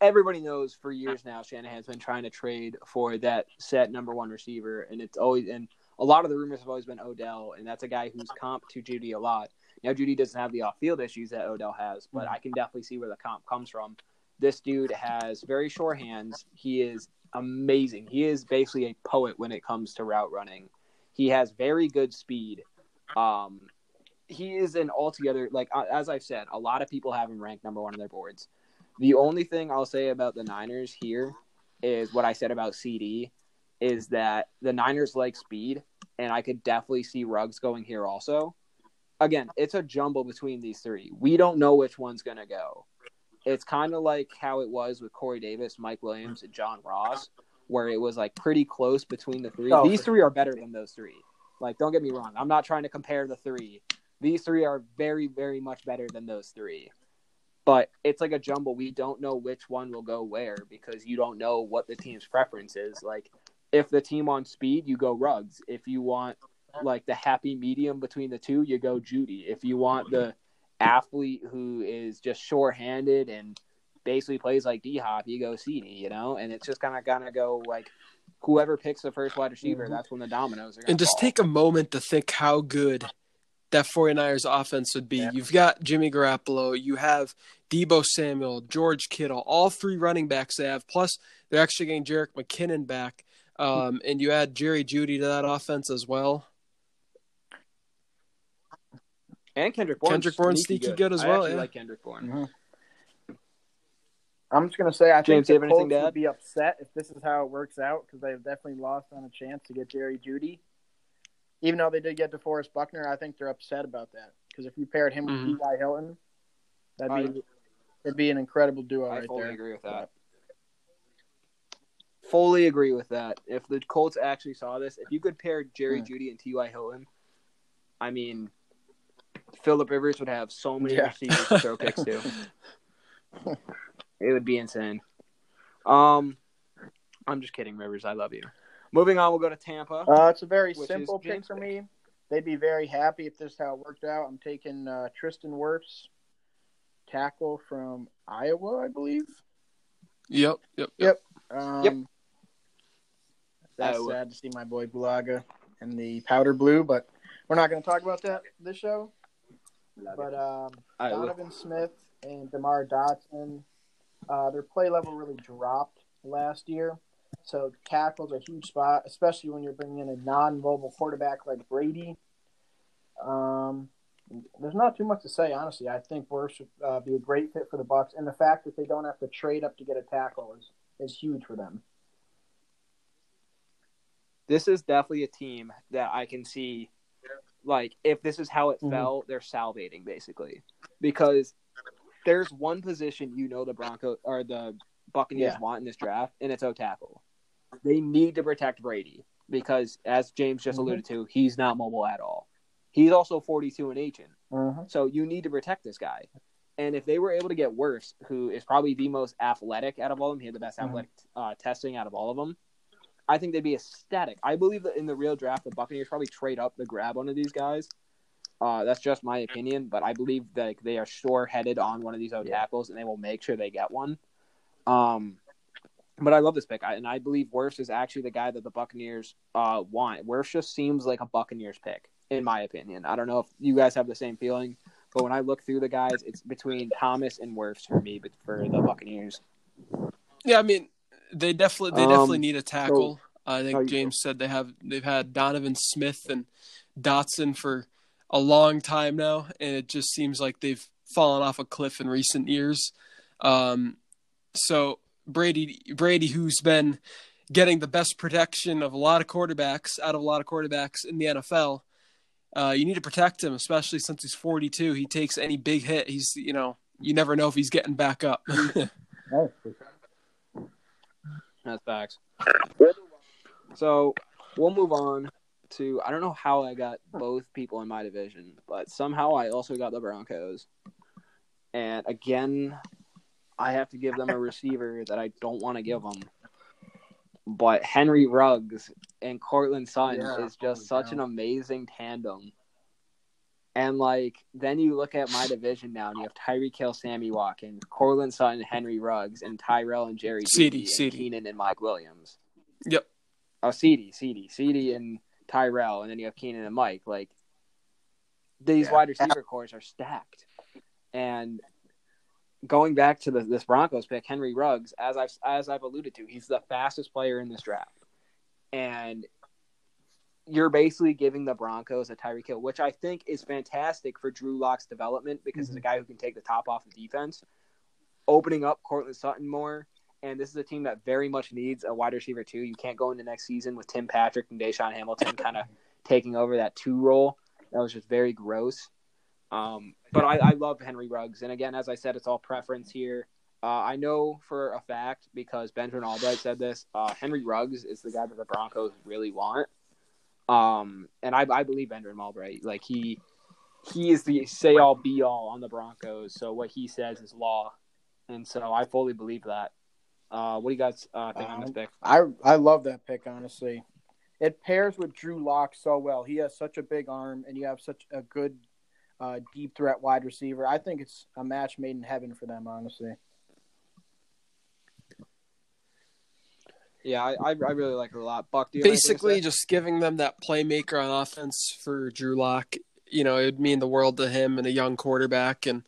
[SPEAKER 1] everybody knows for years now Shanahan's been trying to trade for that set number one receiver, and it's always and a lot of the rumors have always been Odell, and that's a guy who's comp to Jeudy a lot. Now Jeudy doesn't have the off-field issues that Odell has, but I can definitely see where the comp comes from. This dude has very sure hands. He is amazing. He is basically a poet when it comes to route running. He has very good speed. Um, he is an altogether like uh, as I've said, a lot of people have him ranked number one on their boards. The only thing I'll say about the Niners here is what I said about CeeDee is that the Niners like speed, and I could definitely see Ruggs going here also. Again, it's a jumble between these three. We don't know which one's gonna go. It's kind of like how it was with Corey Davis, Mike Williams, and John Ross, where it was like pretty close between the three.
[SPEAKER 3] Oh,
[SPEAKER 1] these three are better than those three. Like, don't get me wrong. I'm not trying to compare the three. These three are very, very much better than those three. But it's like a jumble. We don't know which one will go where because you don't know what the team's preference is. Like, if the team on speed, you go Ruggs. If you want like the happy medium between the two, you go Jeudy. If you want the athlete who is just sure-handed and basically plays like D Hop, you go CeeDee. You know, and it's just kind of gonna go like whoever picks the first wide receiver.
[SPEAKER 3] Mhm.
[SPEAKER 1] That's when the dominoes are.
[SPEAKER 2] And just
[SPEAKER 1] fall.
[SPEAKER 2] take a moment to think how good that 49ers offense would be.
[SPEAKER 3] Yeah.
[SPEAKER 2] You've got Jimmy Garoppolo, you have Deebo Samuel, George Kittle, all three running backs they have. Plus, they're actually getting Jerick McKinnon back. Um, and you add Jerry Jeudy to that offense as well.
[SPEAKER 1] And Kendrick Bourne.
[SPEAKER 2] Kendrick Bourne's sneaky good as
[SPEAKER 1] I
[SPEAKER 2] well,
[SPEAKER 1] actually
[SPEAKER 2] yeah.
[SPEAKER 1] like Kendrick Bourne.
[SPEAKER 3] Mhm. I'm just gonna say I
[SPEAKER 1] James,
[SPEAKER 3] think the
[SPEAKER 1] anything
[SPEAKER 3] Colts
[SPEAKER 1] to
[SPEAKER 3] would be upset if this is how it works out because they've definitely lost on a chance to get Jerry Jeudy. Even though they did get DeForest Buckner, I think they're upset about that because if you paired him
[SPEAKER 2] Mhm.
[SPEAKER 3] with T.Y. Hilton, that'd
[SPEAKER 1] I-
[SPEAKER 3] be it'd be an incredible duo
[SPEAKER 1] I
[SPEAKER 3] right
[SPEAKER 1] fully
[SPEAKER 3] there.
[SPEAKER 1] agree with that. Fully agree with that. If the Colts actually saw this, if you could pair Jerry
[SPEAKER 3] Hmm.
[SPEAKER 1] Jeudy and T.Y. Hilton, I mean, Philip Rivers would have so many
[SPEAKER 3] Yeah.
[SPEAKER 1] receivers to throw picks to. It would be insane. Um, I'm just kidding, Rivers. I love you. Moving on, we'll go to Tampa.
[SPEAKER 3] Uh, it's a very simple
[SPEAKER 1] is
[SPEAKER 3] pick
[SPEAKER 1] James'
[SPEAKER 3] for me. They'd be very happy if this is how it worked out. I'm taking uh, Tristan Wirfs, tackle from Iowa, I believe.
[SPEAKER 2] Yep, yep,
[SPEAKER 3] Yep. Um,
[SPEAKER 1] Yep.
[SPEAKER 3] That's
[SPEAKER 1] Iowa.
[SPEAKER 3] sad to see my boy Bulaga in the powder blue, but we're not going to talk about that this show. But um,
[SPEAKER 1] Iowa.
[SPEAKER 3] Donovan Smith and Demar Dotson, uh, their play level really dropped last year. So tackle's a huge spot, especially when you're bringing in a non-mobile quarterback like Brady. Um, there's not too much to say, honestly. I think Wirfs would uh, be a great fit for the Bucs, and the fact that they don't have to trade up to get a tackle is is huge for them.
[SPEAKER 1] This is definitely a team that I can see, like if this is how it
[SPEAKER 3] Mhm.
[SPEAKER 1] fell, they're salivating basically because there's one position you know the Broncos or the Buccaneers
[SPEAKER 3] Yeah.
[SPEAKER 1] want in this draft, and it's O tackle. They need to protect Brady because, as James just
[SPEAKER 3] Mhm.
[SPEAKER 1] alluded to, he's not mobile at all. He's also 42 and ancient.
[SPEAKER 3] Mm-hmm.
[SPEAKER 1] So you need to protect this guy. And if they were able to get Wirfs, who is probably the most athletic out of all of them, he had the best
[SPEAKER 3] Mhm.
[SPEAKER 1] athletic uh, testing out of all of them. I think they'd be ecstatic. I believe that in the real draft, the Buccaneers probably trade up to grab one of these guys. Uh, that's just my opinion, but I believe that they are sure headed on one of these O
[SPEAKER 3] Yeah.
[SPEAKER 1] tackles, and they will make sure they get one. Um, but I love this pick, I, and I believe Wirfs is actually the guy that the Buccaneers uh, want. Wirfs just seems like a Buccaneers pick, in my opinion. I don't know if you guys have the same feeling, but when I look through the guys, it's between Thomas and Wirfs for me, but for the Buccaneers.
[SPEAKER 2] Yeah, I mean, they definitely they
[SPEAKER 1] Um,
[SPEAKER 2] definitely need a tackle. I think
[SPEAKER 1] you-
[SPEAKER 2] James said they have they've had Donovan Smith and Dotson for a long time now, and it just seems like they've fallen off a cliff in recent years. Um, so Brady Brady, who's been getting the best protection of a lot of quarterbacks out of a lot of quarterbacks in the NFL. Uh, you need to protect him, especially since he's 42. He takes any big hit. He's, you know, you never know if he's getting back up. (laughs) (laughs)
[SPEAKER 1] That's facts. So we'll move on to I don't know how I got both people in my division, but somehow I also got the Broncos. And again, I have to give them a receiver that I don't want to give them. But Henry Ruggs and Courtland Sutton
[SPEAKER 3] Yeah,
[SPEAKER 1] is just
[SPEAKER 3] oh
[SPEAKER 1] such
[SPEAKER 3] cow.
[SPEAKER 1] an amazing tandem. And like then you look at my division now, and you have Tyreek Hill, Sammy Watkins, Courtland Sutton, Henry Ruggs, and Tyrell and Jerry
[SPEAKER 2] CeeDee,
[SPEAKER 1] Jeudy, and Keenan and Mike Williams.
[SPEAKER 2] Yep.
[SPEAKER 1] Oh, CeeDee, CeeDee, CeeDee, and Tyrell, and then you have Keenan and Mike. Like these
[SPEAKER 3] Yeah.
[SPEAKER 1] wide receiver cores are stacked. And going back to the, this Broncos pick, Henry Ruggs, as I've as I've alluded to, he's the fastest player in this draft, and you're basically giving the Broncos a Tyreek Hill, which I think is fantastic for Drew Lock's development because he's a guy who can take the top off the defense, opening up Courtland Sutton more. And this is a team that very much needs a wide receiver too. You can't go into next season with Tim Patrick and DaeSean Hamilton kind of (laughs) taking over that two role. That was just very gross. Um, but I, I love Henry Ruggs, and again, as I said, it's all preference here. Uh, I know for a fact because Benjamin Albright said this. Uh, Henry Ruggs is the guy that the Broncos really want. Um, and I, I believe Benjamin Albright. Like he, he is the say all be all on the Broncos. So what he says is law, and so I fully believe that. Uh, what do you guys uh, think on this
[SPEAKER 3] Um,
[SPEAKER 1] pick?
[SPEAKER 3] I I love that pick honestly. It pairs with Drew Lock so well. He has such a big arm, and you have such a good uh, deep threat wide receiver. I think it's a match made in heaven for them. Honestly,
[SPEAKER 1] Yeah, I, I, really like it a lot. Buck, do you have to
[SPEAKER 2] Basically, just giving them that playmaker on offense for Drew Lock. You know, it'd mean the world to him and a young quarterback. And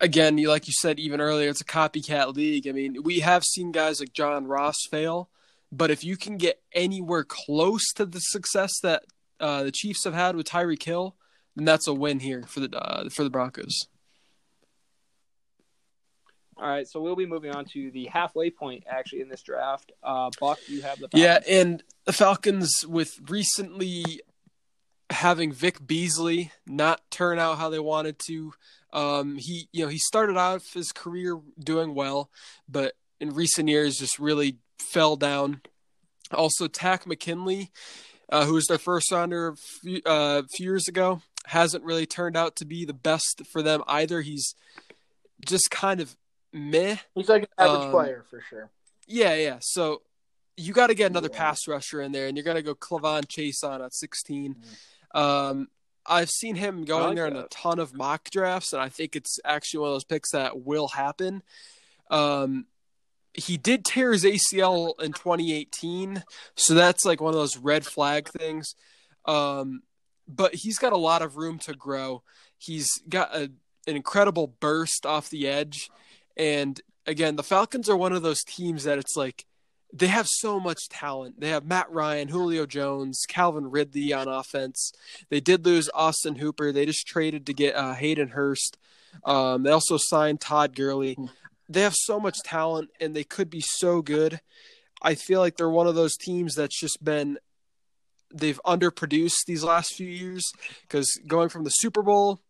[SPEAKER 2] again, you like you said even earlier, it's a copycat league. I mean, we have seen guys like John Ross fail, but if you can get anywhere close to the success that uh, the Chiefs have had with Tyreek Hill, then that's a win here for the uh, for the Broncos.
[SPEAKER 1] All right, so we'll be moving on to the halfway point actually in this draft. Uh, Buck, you have the
[SPEAKER 2] Yeah, and the Falcons with recently having Vic Beasley not turn out how they wanted to. Um, he, you know, he started out his career doing well, but in recent years just really fell down. Also, Takk McKinley, uh, who was their first rounder a few, uh, a few years ago, hasn't really turned out to be the best for them either. He's just kind of meh.
[SPEAKER 3] he's like an average
[SPEAKER 2] Um,
[SPEAKER 3] player for sure.
[SPEAKER 2] Yeah, yeah. So you got to get another
[SPEAKER 3] Yeah.
[SPEAKER 2] pass rusher in there, and you're going to go K'Lavon Chaisson at 16. Um, I've seen him going
[SPEAKER 1] like
[SPEAKER 2] there in a ton of mock drafts, and I think it's actually one of those picks that will happen. Um, he did tear his ACL in 2018, so that's like one of those red flag things. Um, but he's got a lot of room to grow. He's got a, an incredible burst off the edge, and again, the Falcons are one of those teams that it's like they have so much talent. They have Matt Ryan, Julio Jones, Calvin Ridley on offense. They did lose Austin Hooper. They just traded to get uh, Hayden Hurst. Um, they also signed Todd Gurley. They have so much talent, and they could be so good. I feel like they're one of those teams that's just been they've underproduced these last few years because going from the Super Bowl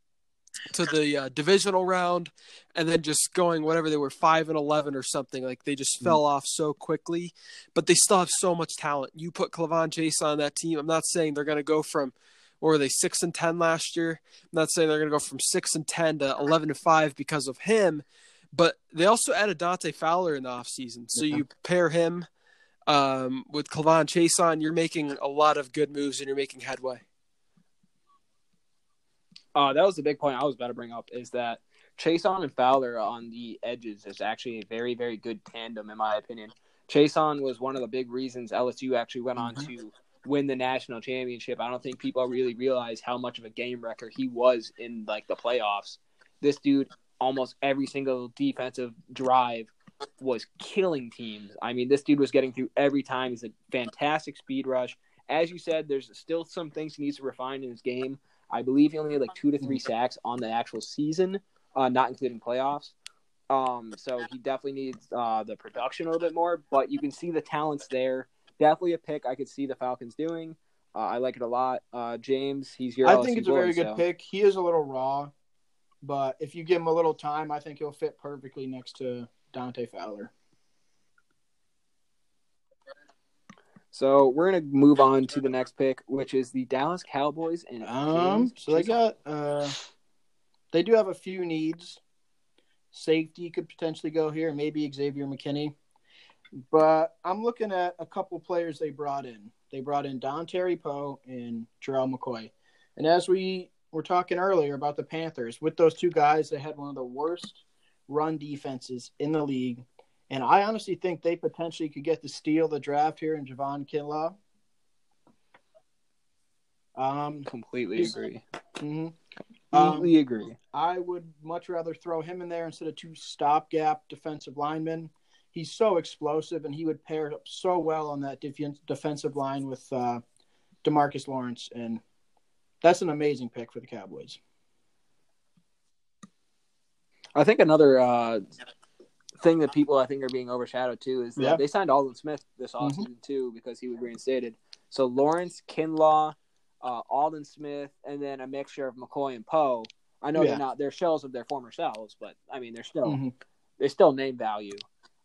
[SPEAKER 2] to the uh, divisional round and then just going whatever they were 5 and 11 or something. Like they just fell off so quickly but they still have so much talent. You put K'Lavon Chaisson that team I'm not saying they're going to go from or were they 6 and 10 last year? I'm not saying they're going to go from 6 and 10 to 11 and 5 because of him but they also added Dante Fowler in the offseason. So
[SPEAKER 3] Yeah.
[SPEAKER 2] you pair him um, with K'Lavon Chaisson you're making a lot of good moves and you're making headway
[SPEAKER 1] Uh, that was the big point I was about to bring up is that Chaisson and Fowler on the edges is actually a very, very good tandem, in my opinion. Chaisson was one of the big reasons LSU actually went on to win the national championship. I don't think people really realize how much of a game wrecker he was in like the playoffs. This dude, almost every single defensive drive, was killing teams. I mean, this dude was getting through every time. He's a fantastic speed rush. As you said, there's still some things he needs to refine in his game. I believe he only had like two to three sacks on the actual season, uh, not including playoffs. Um, so he definitely needs uh, the production a little bit more, but you can see the talents there. Definitely a pick I could see the Falcons doing. Uh, I like it a lot. Uh, James, he's your.
[SPEAKER 3] I
[SPEAKER 1] LSU
[SPEAKER 3] think it's a
[SPEAKER 1] boy,
[SPEAKER 3] very good
[SPEAKER 1] so-
[SPEAKER 3] pick. He is a little raw, but if you give him a little time, I think he'll fit perfectly next to Dante Fowler.
[SPEAKER 1] So we're gonna move on to the next pick, which is the Dallas Cowboys and
[SPEAKER 3] Um,
[SPEAKER 1] James
[SPEAKER 3] so they got uh, they do have a few needs. Safety could potentially go here, maybe Xavier McKinney. But I'm looking at a couple players they brought in. They brought in Dontari Poe and Gerald McCoy. And as we were talking earlier about the Panthers, with those two guys, they had one of the worst run defenses in the league. And I honestly think they potentially could get to steal the draft here in Javon Kinlaw. Um,
[SPEAKER 1] completely agree.
[SPEAKER 3] mhm. Um,
[SPEAKER 1] Completely agree.
[SPEAKER 3] I would much rather throw him in there instead of two stopgap defensive linemen. He's so explosive, and he would pair up so well on that def- defensive line with uh, Demarcus Lawrence, and that's an amazing pick for the Cowboys.
[SPEAKER 1] I think another uh, thing that people I think are being overshadowed too is that
[SPEAKER 3] Yeah.
[SPEAKER 1] they signed Aldon Smith this offseason too because he was reinstated. So Lawrence, Kinlaw, uh, Aldon Smith, and then a mixture of McCoy and Poe. I know
[SPEAKER 3] Yeah.
[SPEAKER 1] they're not they're shells of their former selves, but I mean they're still
[SPEAKER 3] Mhm.
[SPEAKER 1] they still name value.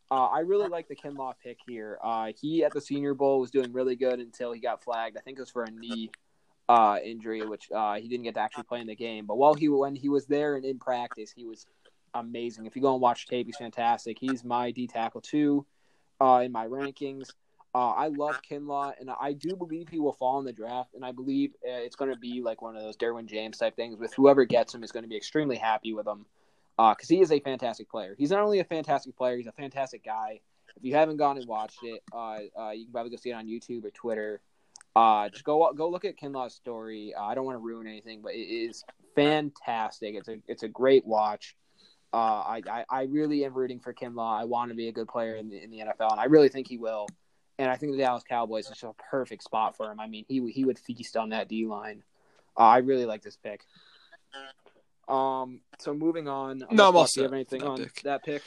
[SPEAKER 1] Uh, I really like the Kinlaw pick here. Uh, he at the Senior Bowl was doing really good until he got flagged. I think it was for a knee uh, injury, which uh, he didn't get to actually play in the game. But while he when he was there and in practice, he was amazing. If you go and watch tape, he's fantastic. He's my D tackle too uh, in my rankings. Uh, I love Kinlaw, and I do believe he will fall in the draft. And I believe uh, it's going to be like one of those Derwin James type things. With whoever gets him is going to be extremely happy with him because he is a fantastic player. He's not only a fantastic player; he's a fantastic guy. If you haven't gone and watched it, uh, uh, you can probably go see it on YouTube or Twitter. Uh, just go go look at Kinlaw's story. Uh, I don't want to ruin anything, but it is fantastic. It's a it's a great watch. Uh, I, I I really am rooting for Kinlaw. I want to be a good player in the in the NFL, and I really think he will. And I think the Dallas Cowboys is a perfect spot for him. I mean, he he would feast on that D line. Uh, I really like this pick. Um. So moving on.
[SPEAKER 2] No, I'm
[SPEAKER 1] Unless you have anything on
[SPEAKER 2] pick.
[SPEAKER 1] that pick?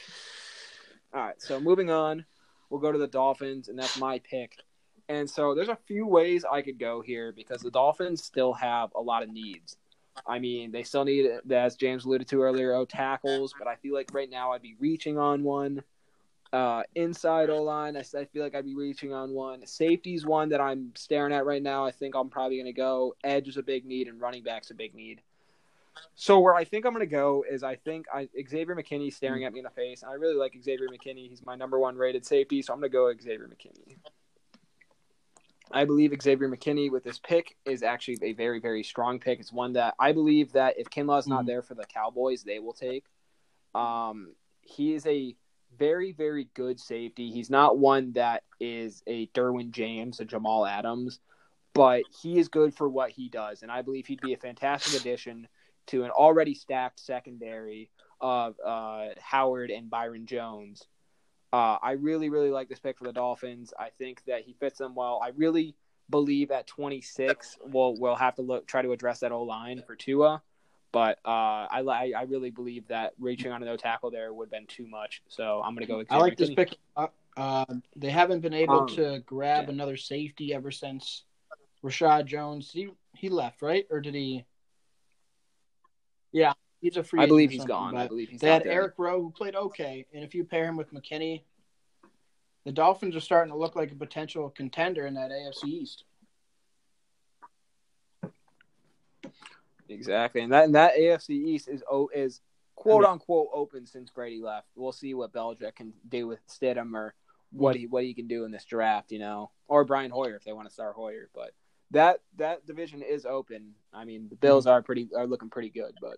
[SPEAKER 1] All right. So moving on, we'll go to the Dolphins, and that's my pick. And so there's a few ways I could go here because the Dolphins still have a lot of needs. I mean, they still need, as James alluded to earlier, O tackles, but I feel like right now I'd be reaching on one. Uh, inside O line, I, I feel like I'd be reaching on one. Safety's one that I'm staring at right now. I think I'm probably going to go. Edge is a big need, and running back's a big need. So where I think I'm going to go is I think I, Xavier McKinney staring at me in the face. I really like Xavier McKinney. He's my number one rated safety, so I'm going to go Xavier McKinney. I believe Xavier McKinney with this pick is actually a very, very strong pick. It's one that I believe that if Kinlaw's not
[SPEAKER 3] Mhm.
[SPEAKER 1] there for the Cowboys, they will take. Um, he is a very, very good safety. He's not one that is a Derwin James, a Jamal Adams, but he is good for what he does, and I believe he'd be a fantastic addition to an already stacked secondary of uh, Howard and Byron Jones. Uh, I really, really like this pick for the Dolphins. I think that he fits them well. I really believe at 26, we'll we'll have to look try to address that O line for Tua. But uh, I, I really believe that reaching on a no tackle there would have been too much. So I'm going to go with.
[SPEAKER 3] I like this pick. Uh, uh, they haven't been able
[SPEAKER 1] Um,
[SPEAKER 3] to grab
[SPEAKER 1] yeah.
[SPEAKER 3] another safety ever since Reshad Jones. He he left, right? Or did he? Yeah, he's a free.
[SPEAKER 1] I believe he's gone. I believe he's
[SPEAKER 3] They had
[SPEAKER 1] there.
[SPEAKER 3] Eric Rowe who played okay, and if you pair him with McKinney, the Dolphins are starting to look like a potential contender in that AFC East.
[SPEAKER 1] Exactly, and that and that AFC East is oh is quote unquote open since Brady left. We'll see what Belichick can do with Stidham or what he what he can do in this draft, you know, or Brian Hoyer if they want to start Hoyer. But that that division is open. I mean, the Bills mm-hmm. are pretty are looking pretty good, but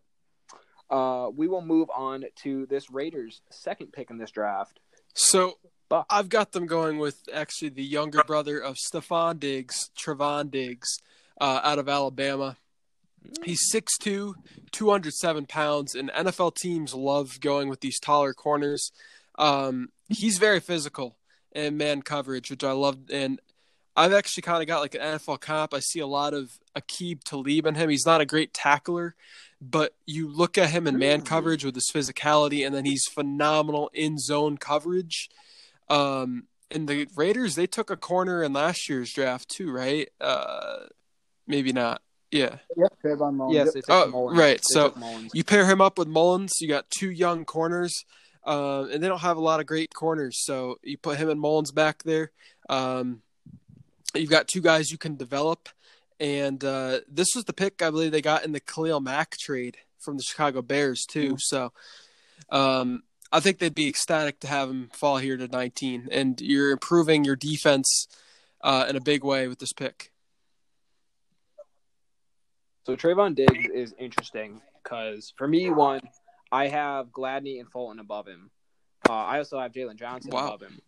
[SPEAKER 1] uh, we will move on to this Raiders second pick in this draft.
[SPEAKER 2] So
[SPEAKER 1] Buck.
[SPEAKER 2] I've got them going with actually the younger brother of Stefon Diggs, Trevon Diggs, uh, out of Alabama. He's 6'2", 207 pounds, and NFL teams love going with these taller corners. Um, he's very physical in man coverage, which I love. And I've actually kind of got like an NFL comp. I see a lot of Aqib Talib in him. He's not a great tackler, but you look at him in man coverage with his physicality, and then he's phenomenal in zone coverage. Um, and the Raiders, they took a corner in last year's draft too, right? Uh, maybe not. Yeah.
[SPEAKER 3] Yep, Trayvon Mullen.
[SPEAKER 1] Yes,
[SPEAKER 3] Yep.
[SPEAKER 1] they took
[SPEAKER 2] Oh,
[SPEAKER 1] Mullins.
[SPEAKER 2] right,
[SPEAKER 1] They
[SPEAKER 2] so
[SPEAKER 1] took Mullins.
[SPEAKER 2] You pair him up with Mullins, you got two young corners, uh, and they don't have a lot of great corners. So you put him and Mullins back there. Um, you've got two guys you can develop. And uh, this was the pick I believe they got in the Khalil Mack trade from the Chicago Bears too. So um, I think they'd be ecstatic to have him fall here to 19. And you're improving your defense uh, in a big way with this pick.
[SPEAKER 1] So Trevon Diggs is interesting because for me, one, I have Gladney and Fulton above him. Uh, I also have Jaylon Johnson
[SPEAKER 2] Wow.
[SPEAKER 1] above him.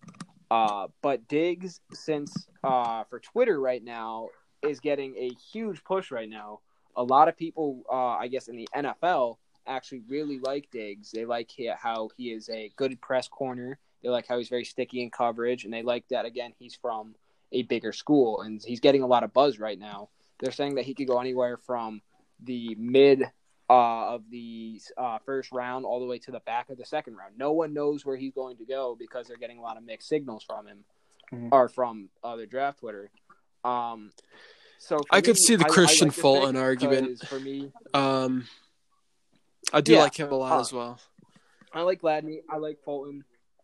[SPEAKER 1] Uh, but Diggs, since uh, for Twitter right now, is getting a huge push right now. A lot of people, uh, I guess, in the NFL actually really like Diggs. They like he, how he is a good press corner. They like how he's very sticky in coverage, and they like that again. He's from a bigger school, and he's getting a lot of buzz right now. They're saying that he could go anywhere from the mid uh, of the uh, first round all the way to the back of the second round. No one knows where he's going to go because they're getting a lot of mixed signals from him
[SPEAKER 3] Mhm.
[SPEAKER 1] or from other draft Twitter. Um, so
[SPEAKER 2] I could see the
[SPEAKER 1] I- I
[SPEAKER 2] Kristian
[SPEAKER 1] like
[SPEAKER 2] Fulton argument.
[SPEAKER 1] For me,
[SPEAKER 2] Um, I do
[SPEAKER 1] Yeah.
[SPEAKER 2] like him a lot
[SPEAKER 1] Uh,
[SPEAKER 2] as well.
[SPEAKER 1] I like Gladney. I like Fulton.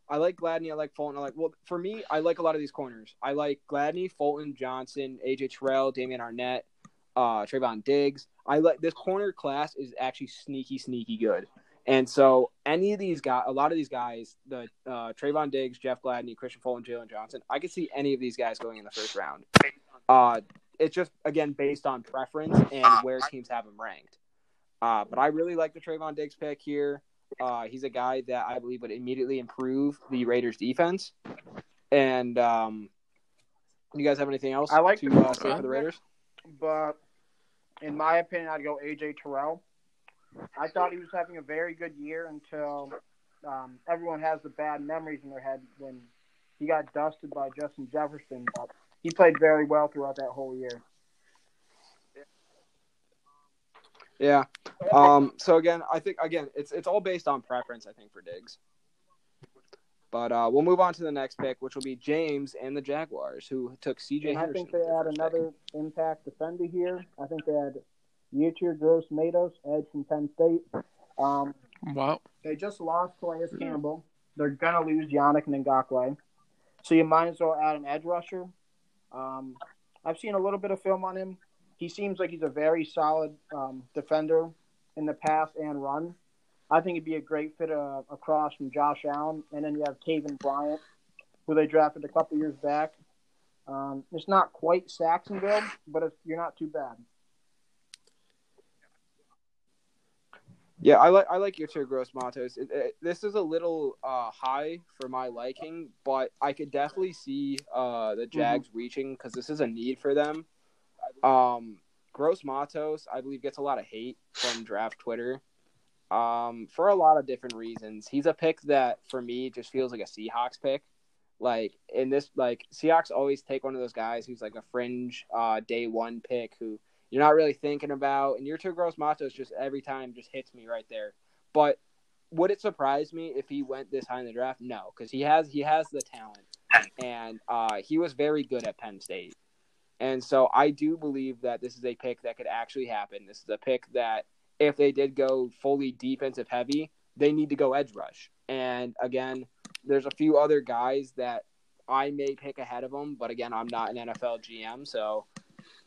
[SPEAKER 1] I like Gladney. I like Fulton. I like well for me. I like a lot of these corners. I like Gladney, Fulton, Johnson, AJ Terrell, Damon Arnette, uh, Trevon Diggs. I like this corner class is actually sneaky, sneaky good. And so any of these guys, a lot of these guys, the uh, Trevon Diggs, Jeff Gladney, Kristian Fulton, Jaylon Johnson, I could see any of these guys going in the first round. Uh, it's just again based on preference and where teams have them ranked. Uh, but I really like the Trevon Diggs pick here. Uh, he's a guy that I believe would immediately improve the Raiders' defense. And um, you guys have anything else
[SPEAKER 3] I like
[SPEAKER 1] to
[SPEAKER 3] the-
[SPEAKER 1] uh, say for the Raiders?
[SPEAKER 3] but in my opinion, I'd go AJ Terrell. I thought he was having a very good year until um, everyone has the bad memories in their head when he got dusted by Justin Jefferson. But he played very well throughout that whole year.
[SPEAKER 1] Yeah. Um, so again, I think again it's it's all based on preference. I think for Diggs. But uh, we'll move on to the next pick, which will be James and the Jaguars, who took CJ
[SPEAKER 3] I think they add another impact defender here. I think they had Yetur Gross Matos, edge from Penn State. Um,
[SPEAKER 2] Wow.
[SPEAKER 3] They just lost Calais Campbell. They're gonna lose Yannick Ngakoue. So you might as well add an edge rusher. Um, I've seen a little bit of film on him. He seems like he's a very solid um, defender in the pass and run. I think he'd be a great fit uh, across from Josh Allen, and then you have Taven Bryan, who they drafted a couple years back. Um, it's not quite Sacksonville, but it's, you're not too bad.
[SPEAKER 1] Yeah, I like I like Yetur gross Matos. It, it, this is a little uh, high for my liking, but I could definitely see uh, the Jags reaching because this is a need for them. Um, gross Matos, I believe, gets a lot of hate from draft Twitter. Um, for a lot of different reasons. He's a pick that for me just feels like a Seahawks pick. Like in this, like Seahawks always take one of those guys who's like a fringe uh, day one pick who you're not really thinking about, and Yetur Gross-Matos just every time just hits me right there. But would it surprise me if he went this high in the draft? No, because he has he has the talent, and uh, he was very good at Penn State. And so I do believe that this is a pick that could actually happen. This is a pick that if they did go fully defensive heavy, they need to go edge rush. And again, there's a few other guys that I may pick ahead of him, but again, I'm not an NFL GM, so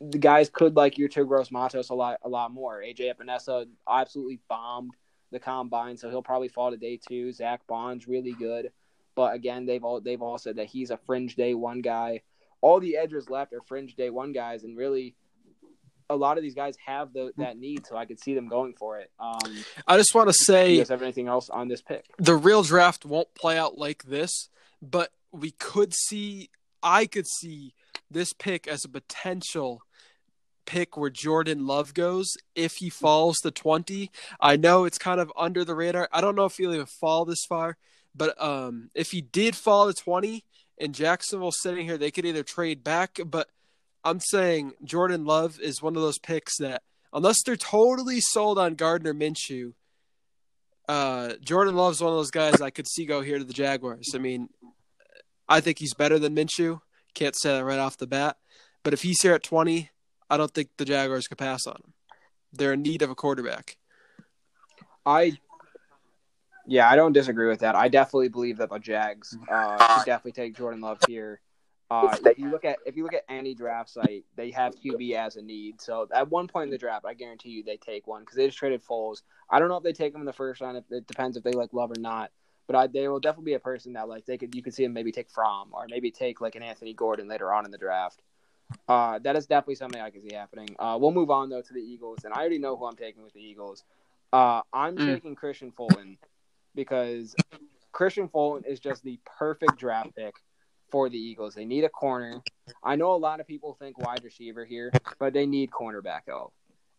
[SPEAKER 1] the guys could like Yetur Gross-Matos a lot, a lot more. AJ Epenesa absolutely bombed the combine, so he'll probably fall to day two. Zack Baun's really good, but again, they've all they've all said that he's a fringe day one guy. All the edges left are fringe day one guys, and really a lot of these guys have the, that need, so I could see them going for it. Um,
[SPEAKER 2] I just want to
[SPEAKER 1] do
[SPEAKER 2] say
[SPEAKER 1] you guys have anything else on this pick?
[SPEAKER 2] the real draft won't play out like this, but we could see, I could see this pick as a potential pick where Jordan Love goes if he falls to 20. I know it's kind of under the radar. I don't know if he'll even fall this far, but um, if he did fall to 20 and Jacksonville sitting here, they could either trade back, but I'm saying Jordan Love is one of those picks that, unless they're totally sold on Gardner Minshew, uh, Jordan Love's one of those guys I could see go here to the Jaguars. I mean, I think he's better than Minshew. Can't say that right off the bat. But if he's here at 20, I don't think the Jaguars could pass on him. They're in need of a quarterback.
[SPEAKER 1] I yeah, I don't disagree with that. I definitely believe that the Jags uh, definitely take Jordan Love here. Uh, if you look at if you look at any draft site, they have QB as a need. So at one point in the draft, I guarantee you they take one because they just traded Foles. I don't know if they take him in the first round. It depends if they like Love or not. But I, they will definitely be a person that like they could you could see him maybe take from or maybe take like an Anthony Gordon later on in the draft. Uh, that is definitely something I can see happening. Uh, we'll move on though to the Eagles, and I already know who I'm taking with the Eagles. Uh, I'm
[SPEAKER 2] Mm.
[SPEAKER 1] taking Kristian Fulton because Kristian Fulton is just the perfect draft pick for the Eagles. They need a corner. I know a lot of people think wide receiver here, but they need cornerback help.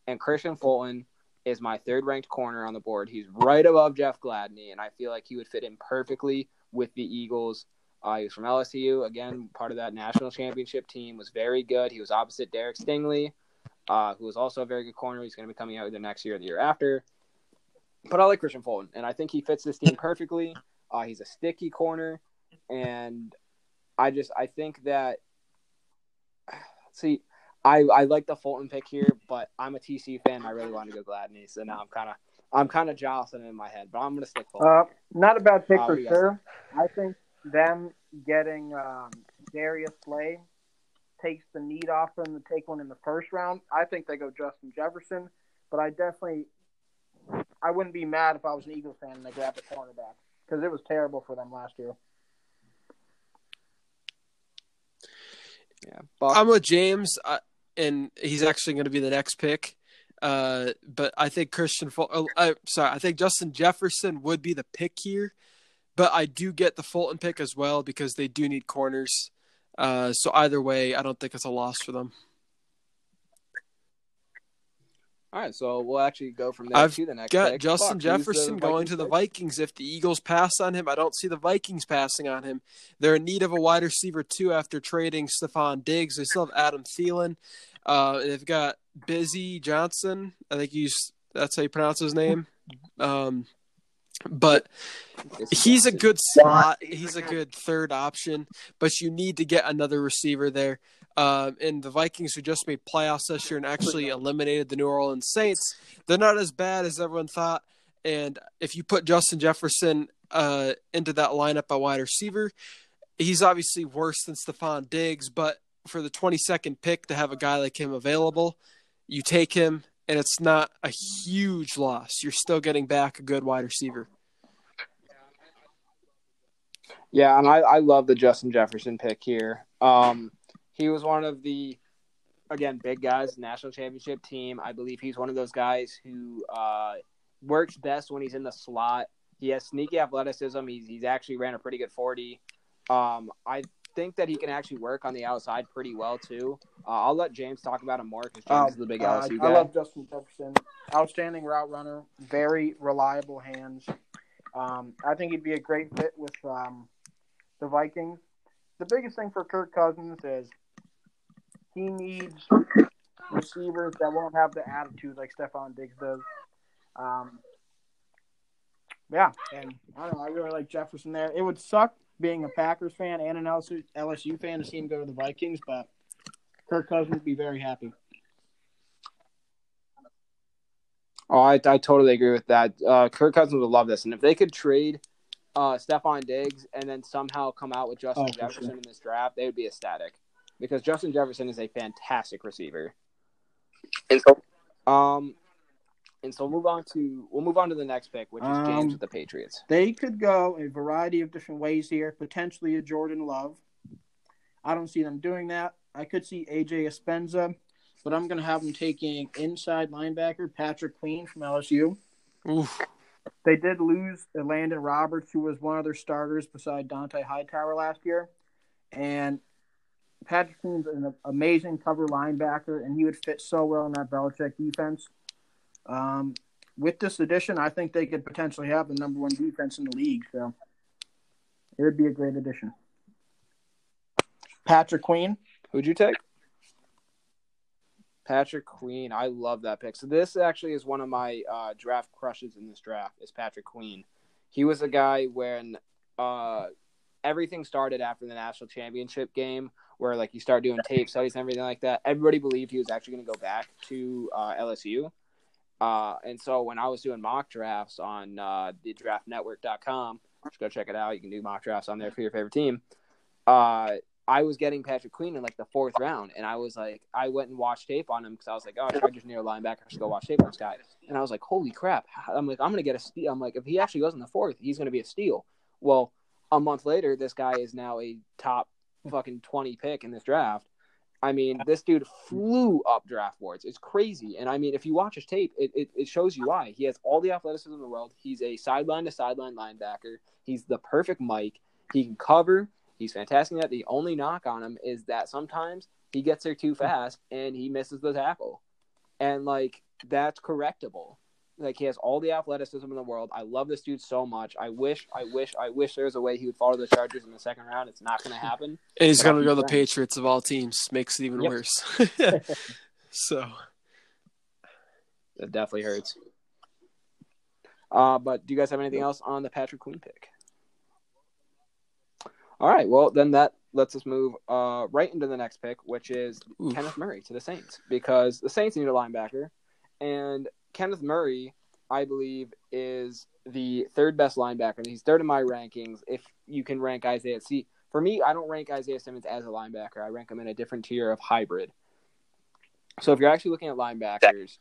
[SPEAKER 1] And Kristian Fulton is my third ranked corner on the board. He's right above Jeff Gladney, and I feel like he would fit in perfectly with the Eagles. Uh, he was from LSU, again, part of that national championship team, was very good. He was opposite Derek Stingley, uh, who was also a very good corner. He's going to be coming out the next year or the year after. But I like Kristian Fulton, and I think he fits this team perfectly. Uh, he's a sticky corner, and I just I think that let's (sighs) see I I like the Fulton pick here, but I'm a TC fan. I really want to go Gladney, so now I'm kind of I'm kind of jostling in my head, but I'm gonna stick Fulton.
[SPEAKER 3] Uh, not a bad pick
[SPEAKER 1] Uh,
[SPEAKER 3] for
[SPEAKER 1] what do you guys
[SPEAKER 3] sure. I think them getting um, Darius Slay takes the need off them to take one in the first round. I think they go Justin Jefferson, but I definitely I wouldn't be mad if I was an Eagles fan and they grabbed a cornerback because it was terrible for them last year.
[SPEAKER 1] yeah, Buck,
[SPEAKER 2] I'm with James, uh, and he's actually going to be the next pick. Uh, but I think Kristian, Ful- uh, uh, sorry, I think Justin Jefferson would be the pick here. But I do get the Fulton pick as well because they do need corners. Uh, so either way, I don't think it's a loss for them.
[SPEAKER 1] All right, so we'll actually go from there
[SPEAKER 2] I've
[SPEAKER 1] to the next.
[SPEAKER 2] Got
[SPEAKER 1] pick.
[SPEAKER 2] Justin
[SPEAKER 1] the
[SPEAKER 2] Jefferson going to the? Vikings. If the Eagles pass on him, I don't see the Vikings passing on him. They're in need of a wide receiver too after trading Stefon Diggs. They still have Adam Thielen. Uh, they've got Bisi Johnson. I think he's that's how you pronounce his name. Um, but he's a good slot. He's a good third option, but you need to get another receiver there. Um, and the Vikings, who just made playoffs this year and actually eliminated the New Orleans Saints, they're not as bad as everyone thought. And if you put Justin Jefferson uh, into that lineup at wide receiver, he's obviously worse than Stefon Diggs. But for the 22nd pick to have a guy like him available, you take him, and it's not a huge loss. You're still getting back a good wide receiver.
[SPEAKER 1] Yeah, and I, I love the Justin Jefferson pick here. Um, he was one of the, again, big guys, national championship team. I believe he's one of those guys who uh, works best when he's in the slot. He has sneaky athleticism. He's he's actually ran a pretty good forty. Um, I think that he can actually work on the outside pretty well too. Uh, I'll let James talk about him more because James
[SPEAKER 3] Um,
[SPEAKER 1] is the big
[SPEAKER 3] uh,
[SPEAKER 1] LSU
[SPEAKER 3] I
[SPEAKER 1] guy.
[SPEAKER 3] love Justin Jefferson. Outstanding route runner, very reliable hands. Um, I think he'd be a great fit with um, the Vikings. The biggest thing for Kirk Cousins is he needs (laughs) receivers that won't have the attitude like Stefon Diggs does. Um, yeah, and I don't know. I really like Jefferson there. It would suck being a Packers fan and an LSU, LSU fan to see him go to the Vikings, but Kirk Cousins would be very happy.
[SPEAKER 1] Oh, I, I totally agree with that. Uh, Kirk Cousins would love this, and if they could trade uh, Stefon Diggs and then somehow come out with Justin
[SPEAKER 3] Oh,
[SPEAKER 1] Jefferson
[SPEAKER 3] sure.
[SPEAKER 1] in this draft, they would be ecstatic because Justin Jefferson is a fantastic receiver.
[SPEAKER 4] And so,
[SPEAKER 1] Um, and so we'll move on to we'll move on to the next pick, which is James
[SPEAKER 3] Um,
[SPEAKER 1] with the Patriots.
[SPEAKER 3] They could go a variety of different ways here, potentially a Jordan Love. I don't see them doing that. I could see AJ Epenesa, but I'm going to have them taking inside linebacker Patrick Queen from LSU.
[SPEAKER 2] Oof.
[SPEAKER 3] They did lose Landon Roberts, who was one of their starters beside Dont'a Hightower last year. And Patrick Queen's an amazing cover linebacker, and he would fit so well in that Belichick defense. Um, with this addition, I think they could potentially have the number one defense in the league. So it would be a great addition. Patrick Queen.
[SPEAKER 1] Who'd you take? Patrick Queen. I love that pick. So this actually is one of my uh, draft crushes in this draft. Is Patrick Queen. He was a guy when uh, everything started after the national championship game, where like you start doing tape studies and everything like that. Everybody believed he was actually going to go back to uh, LSU. Uh, and so when I was doing mock drafts on uh, the draftnetwork.com, just go check it out. You can do mock drafts on there for your favorite team. Uh, I was getting Patrick Queen in like the fourth round, and I was like, I went and watched tape on him because I was like, oh, Chargers near linebacker, I should go watch tape on this guy. And I was like, holy crap! I'm like, I'm gonna get a steal. I'm like, if he actually goes in the fourth, he's gonna be a steal. Well, a month later, this guy is now a top fucking twenty pick in this draft. I mean, this dude flew up draft boards. It's crazy. And I mean, if you watch his tape, it, it, it shows you why. He has all the athleticism in the world. He's a sideline to sideline linebacker. He's the perfect Mike. He can cover. He's fantastic at. The only knock on him is that sometimes he gets there too fast and he misses the tackle. And like that's correctable. Like he has all the athleticism in the world. I love this dude so much. I wish, I wish, I wish there was a way he would follow the Chargers in the second round. It's not going to happen. (laughs)
[SPEAKER 2] And he's going to go to the. Patriots of all teams. Makes it even
[SPEAKER 1] Yep.
[SPEAKER 2] worse. (laughs) so,
[SPEAKER 1] That definitely hurts. Uh, but do you guys have anything else on the Patrick Queen pick? All right. Well, then that lets us move uh, right into the next pick, which is
[SPEAKER 2] Oof.
[SPEAKER 1] Kenneth Murray to the Saints, because the Saints need a linebacker, and Kenneth Murray, I believe, is the third best linebacker, and he's third in my rankings. If you can rank Isaiah, see, for me, I don't rank Isaiah Simmons as a linebacker. I rank him in a different tier of hybrid. So if you're actually looking at linebackers,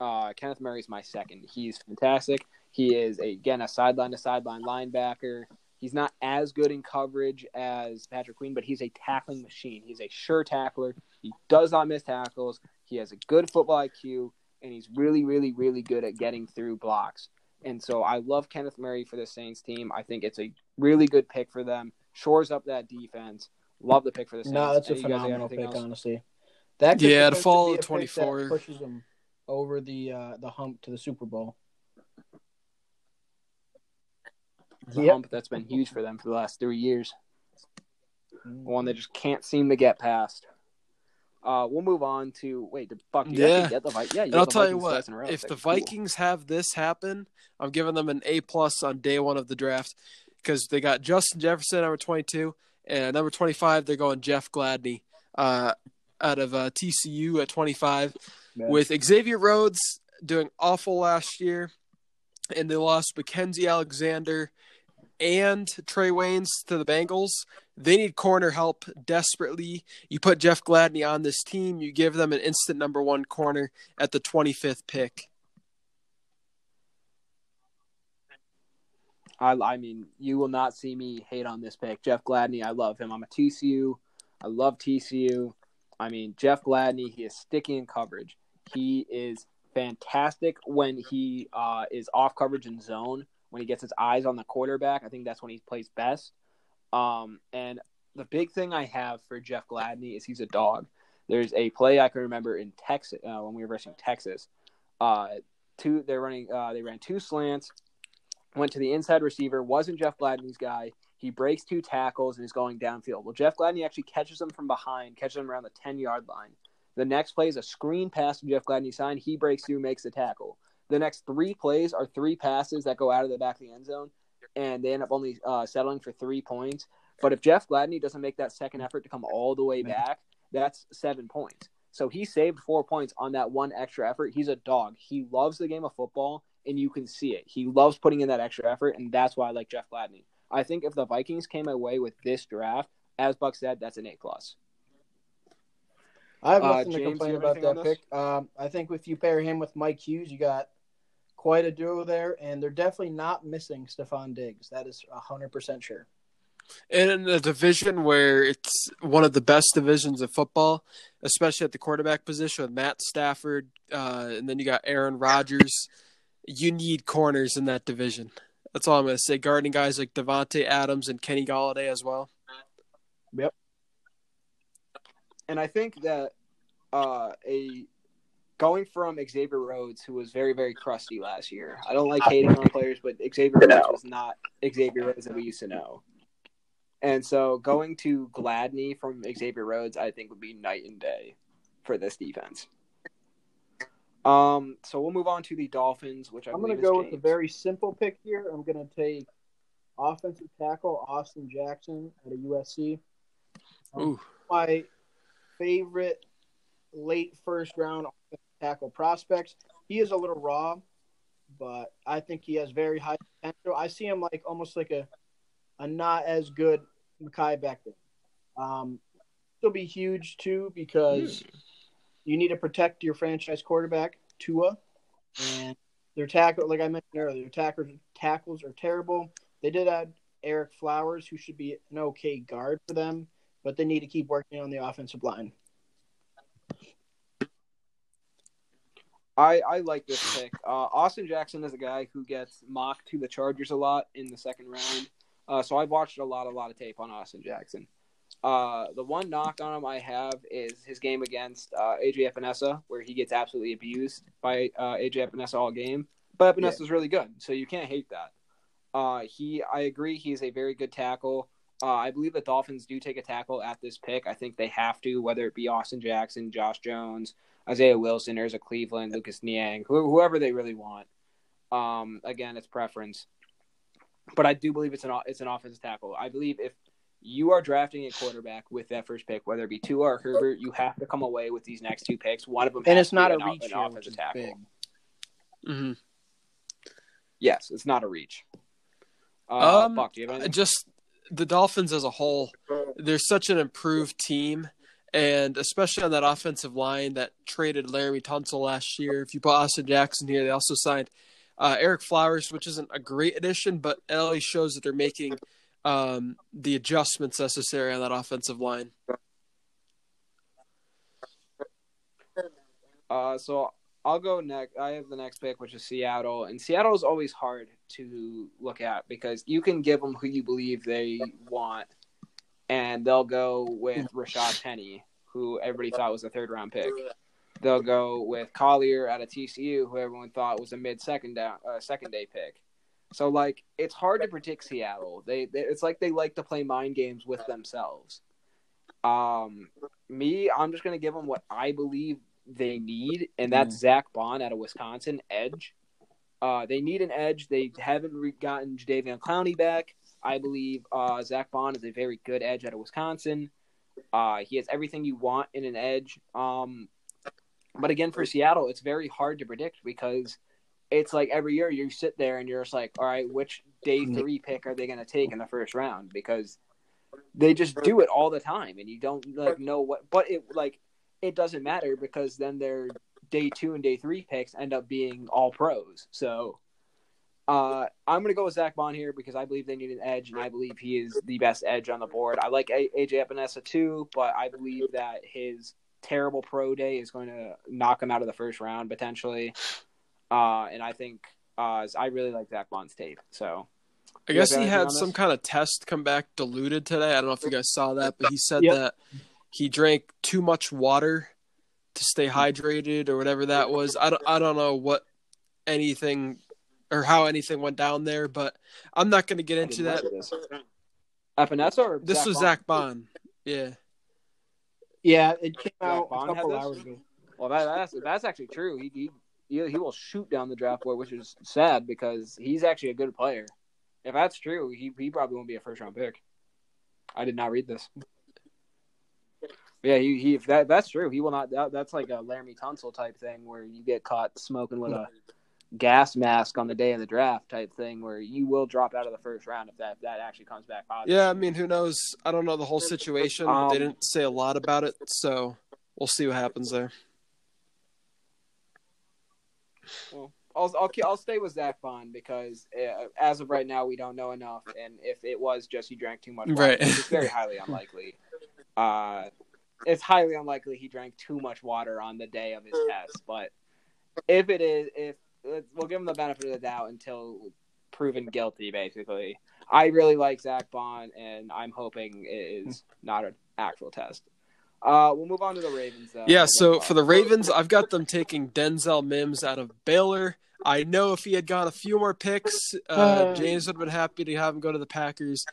[SPEAKER 1] uh, Kenneth is my second. He's fantastic. He is a, again a sideline to sideline linebacker. He's not as good in coverage as Patrick Queen, but he's a tackling machine. He's a sure tackler. He does not miss tackles. He has a good football IQ, and he's really, really, really good at getting through blocks. And so I love Kenneth Murray for the Saints team. I think it's a really good pick for them. Shores up that defense. Love the pick for the Saints.
[SPEAKER 3] No, that's a
[SPEAKER 1] Any of you guys got
[SPEAKER 3] phenomenal pick,
[SPEAKER 1] else?
[SPEAKER 3] honestly. That could
[SPEAKER 2] Yeah, to fall
[SPEAKER 3] be
[SPEAKER 2] at
[SPEAKER 3] a pick that
[SPEAKER 2] 24.
[SPEAKER 3] pushes them over the uh, the hump to the Super Bowl.
[SPEAKER 1] the
[SPEAKER 3] Yep.
[SPEAKER 1] hump that's been huge for them for the last three years.
[SPEAKER 3] Mm.
[SPEAKER 1] One they just can't seem to get past. Uh, we'll move on to wait. The fuck,
[SPEAKER 2] Yeah.
[SPEAKER 1] get the Vi- yeah. You
[SPEAKER 2] and I'll tell you what,
[SPEAKER 1] twice in a row.
[SPEAKER 2] if the
[SPEAKER 1] cool.
[SPEAKER 2] Vikings have this happen, I'm giving them an A plus on day one of the draft because they got Justin Jefferson number 22 and number 25 they're going Jeff Gladney uh, out of uh, TCU at 25
[SPEAKER 1] Yeah.
[SPEAKER 2] with Xavier Rhodes doing awful last year, and they lost Mackenzie Alexander and Trey Waynes to the Bengals. They need corner help desperately. You put Jeff Gladney on this team, you give them an instant number one corner at the 25th pick.
[SPEAKER 1] I, I mean, you will not see me hate on this pick. Jeff Gladney, I love him. I'm a TCU. I love TCU. I mean, Jeff Gladney, he is sticky in coverage. He is fantastic when he uh, is off coverage in zone. When he gets his eyes on the quarterback, I think that's when he plays best. Um, and the big thing I have for Jeff Gladney is he's a dog. There's a play I can remember in Texas uh, when we were versus Texas. Uh, two they're running uh, they ran two slants, went to the inside receiver, wasn't Jeff Gladney's guy. He breaks two tackles and is going downfield. Well, Jeff Gladney actually catches him from behind, catches him around the 10 yard line. The next play is a screen pass to Jeff Gladney's side. He breaks through, makes the tackle. The next three plays are three passes that go out of the back of the end zone, and they end up only uh, settling for three points. But if Jeff Gladney doesn't make that second effort to come all the way back, that's seven points. So he saved four points on that one extra effort. He's a dog. He loves the game of football, and you can see it. He loves putting in that extra effort, and that's why I like Jeff Gladney. I think if the Vikings came away with this draft, as Buck said, that's an A plus.
[SPEAKER 3] I have
[SPEAKER 1] Uh,
[SPEAKER 3] nothing to complain about that pick. Um, I think if you pair him with Mike Hughes, you got quite a duo there, and they're definitely not missing Stefon Diggs. That is hundred percent sure.
[SPEAKER 2] And in a division where it's one of the best divisions of football, especially at the quarterback position with Matt Stafford, uh, and then you got Aaron Rodgers, you need corners in that division. That's all I'm going to say. Guarding guys like Davante Adams and Kenny Golladay as well. Yep.
[SPEAKER 1] And I think that uh, a going from Xavier Rhodes, who was very very crusty last year. I don't like hating on players, but Xavier Rhodes was not Xavier Rhodes that we used to know. And so going to Gladney from Xavier Rhodes, I think would be night and day for this defense. Um, so we'll move on to the Dolphins, which I
[SPEAKER 3] I'm going to go
[SPEAKER 1] is
[SPEAKER 3] with a very simple pick here. I'm going to take offensive tackle Austin Jackson at a USC. Um,
[SPEAKER 2] Ooh.
[SPEAKER 3] my favorite late first round offensive tackle prospects. He is a little raw, but I think he has very high potential. I see him like almost like a a not as good Mekhi Becton. Um, he'll be huge too because you need to protect your franchise quarterback Tua, and their tackle, like I mentioned earlier, their tackles tackles are terrible. They did add Ereck Flowers, who should be an okay guard for them, but they need to keep working on the offensive line.
[SPEAKER 1] I, I like this pick. Uh, Austin Jackson is a guy who gets mocked to the Chargers a lot in the second round. Uh, so I've watched a lot, a lot of tape on Austin Jackson. Uh, the one knock on him I have is his game against uh, AJ Epenesa, where he gets absolutely abused by uh, AJ Epenesa all game. But Epenesa is really good, so you can't hate that. Uh, he, I agree, he's a very good tackle. Uh, I believe the Dolphins do take a tackle at this pick. I think they have to, whether it be Austin Jackson, Josh Jones, Isaiah Wilson, there's a Cleveland, Lucas Niang, who, whoever they really want. Um, again, it's preference, but I do believe it's an it's an offensive tackle. I believe if you are drafting a quarterback with that first pick, whether it be Tua or Herbert, you have to come away with these next two picks. One of them,
[SPEAKER 3] And
[SPEAKER 1] has
[SPEAKER 3] it's
[SPEAKER 1] to
[SPEAKER 3] not
[SPEAKER 1] be
[SPEAKER 3] a
[SPEAKER 1] an,
[SPEAKER 3] reach
[SPEAKER 1] an
[SPEAKER 3] here,
[SPEAKER 1] offensive tackle.
[SPEAKER 3] big.
[SPEAKER 2] hmm
[SPEAKER 1] Yes, it's not a reach. Uh,
[SPEAKER 2] Um,
[SPEAKER 1] Buck, do you have?
[SPEAKER 2] Just the Dolphins as a whole, they're such an improved team, and especially on that offensive line that traded Laremy Tunsil last year. If you put Austin Jackson here, they also signed uh, Ereck Flowers, which isn't a great addition, but it least shows that they're making um, the adjustments necessary on that offensive line.
[SPEAKER 1] Uh, so I'll go next. I have the next pick, which is Seattle, and Seattle is always hard to look at because you can give them who you believe they want, and they'll go with Rashaad Penny, who everybody thought was a third round pick. They'll go with Collier out of TCU, who everyone thought was a mid second down, uh, second day pick. So like, it's hard to predict Seattle. They, they, it's like they like to play mind games with themselves. Um, me, I'm just gonna give them what I believe they need, and that's Zack Baun out of Wisconsin, edge. Uh, they need an edge. They haven't re- gotten Jadeveon Clowney back. I believe uh, Zack Baun is a very good edge out of Wisconsin. Uh, he has everything you want in an edge. Um, but again, for Seattle, it's very hard to predict because it's like every year you sit there and you're just like, all right, which day three pick are they going to take in the first round? Because they just do it all the time, and you don't like know what. But it like it doesn't matter because then their day two and day three picks end up being all pros. So uh, I'm going to go with Zack Baun here because I believe they need an edge, and I believe he is the best edge on the board. I like A- AJ Epenesa too, but I believe that his terrible pro day is going to knock him out of the first round potentially. Uh, and I think uh, I really like Zack Baun's tape. So
[SPEAKER 2] I guess he had some kind of test come back diluted today. I don't know if you guys saw that, but he said
[SPEAKER 3] Yep.
[SPEAKER 2] that he drank too much water to stay hydrated or whatever that was. I don't, I don't know what anything or how anything went down there, but I'm not going to get into that.
[SPEAKER 1] know This. Epenesa or
[SPEAKER 2] This was
[SPEAKER 1] Baun?
[SPEAKER 2] Zack Baun. Yeah.
[SPEAKER 3] Yeah, it came out a
[SPEAKER 1] Baun had
[SPEAKER 3] couple hours ago.
[SPEAKER 1] Well, that, that's that's actually true. He, he he he will shoot down the draft board, which is sad because he's actually a good player. If that's true, he he probably won't be a first round pick. I did not read this. Yeah, he, he if that that's true. He will not. That, that's like a Laremy Tunsil type thing where you get caught smoking with a gas mask on the day of the draft type thing, where you will drop out of the first round if that if that actually comes back positive.
[SPEAKER 2] Yeah, I mean, who knows? I don't know the whole situation.
[SPEAKER 1] Um,
[SPEAKER 2] they didn't say a lot about it, so we'll see what happens there.
[SPEAKER 1] Well, I'll I'll I'll stay with Zack Baun because uh, as of right now we don't know enough, and if it was just he drank too much, water,
[SPEAKER 2] Right.
[SPEAKER 1] is very highly unlikely. (laughs) Uh, it's highly unlikely he drank too much water on the day of his test, but if it is, if we'll give him the benefit of the doubt until proven guilty, basically. I really like Zack Baun, and I'm hoping it is not an actual test. Uh, we'll move on to the Ravens, though.
[SPEAKER 2] Yeah, so for the Ravens, I've got them taking Denzel Mims out of Baylor. I know if he had gone a few more picks, uh,
[SPEAKER 3] Uh.
[SPEAKER 2] James would have been happy to have him go to the Packers.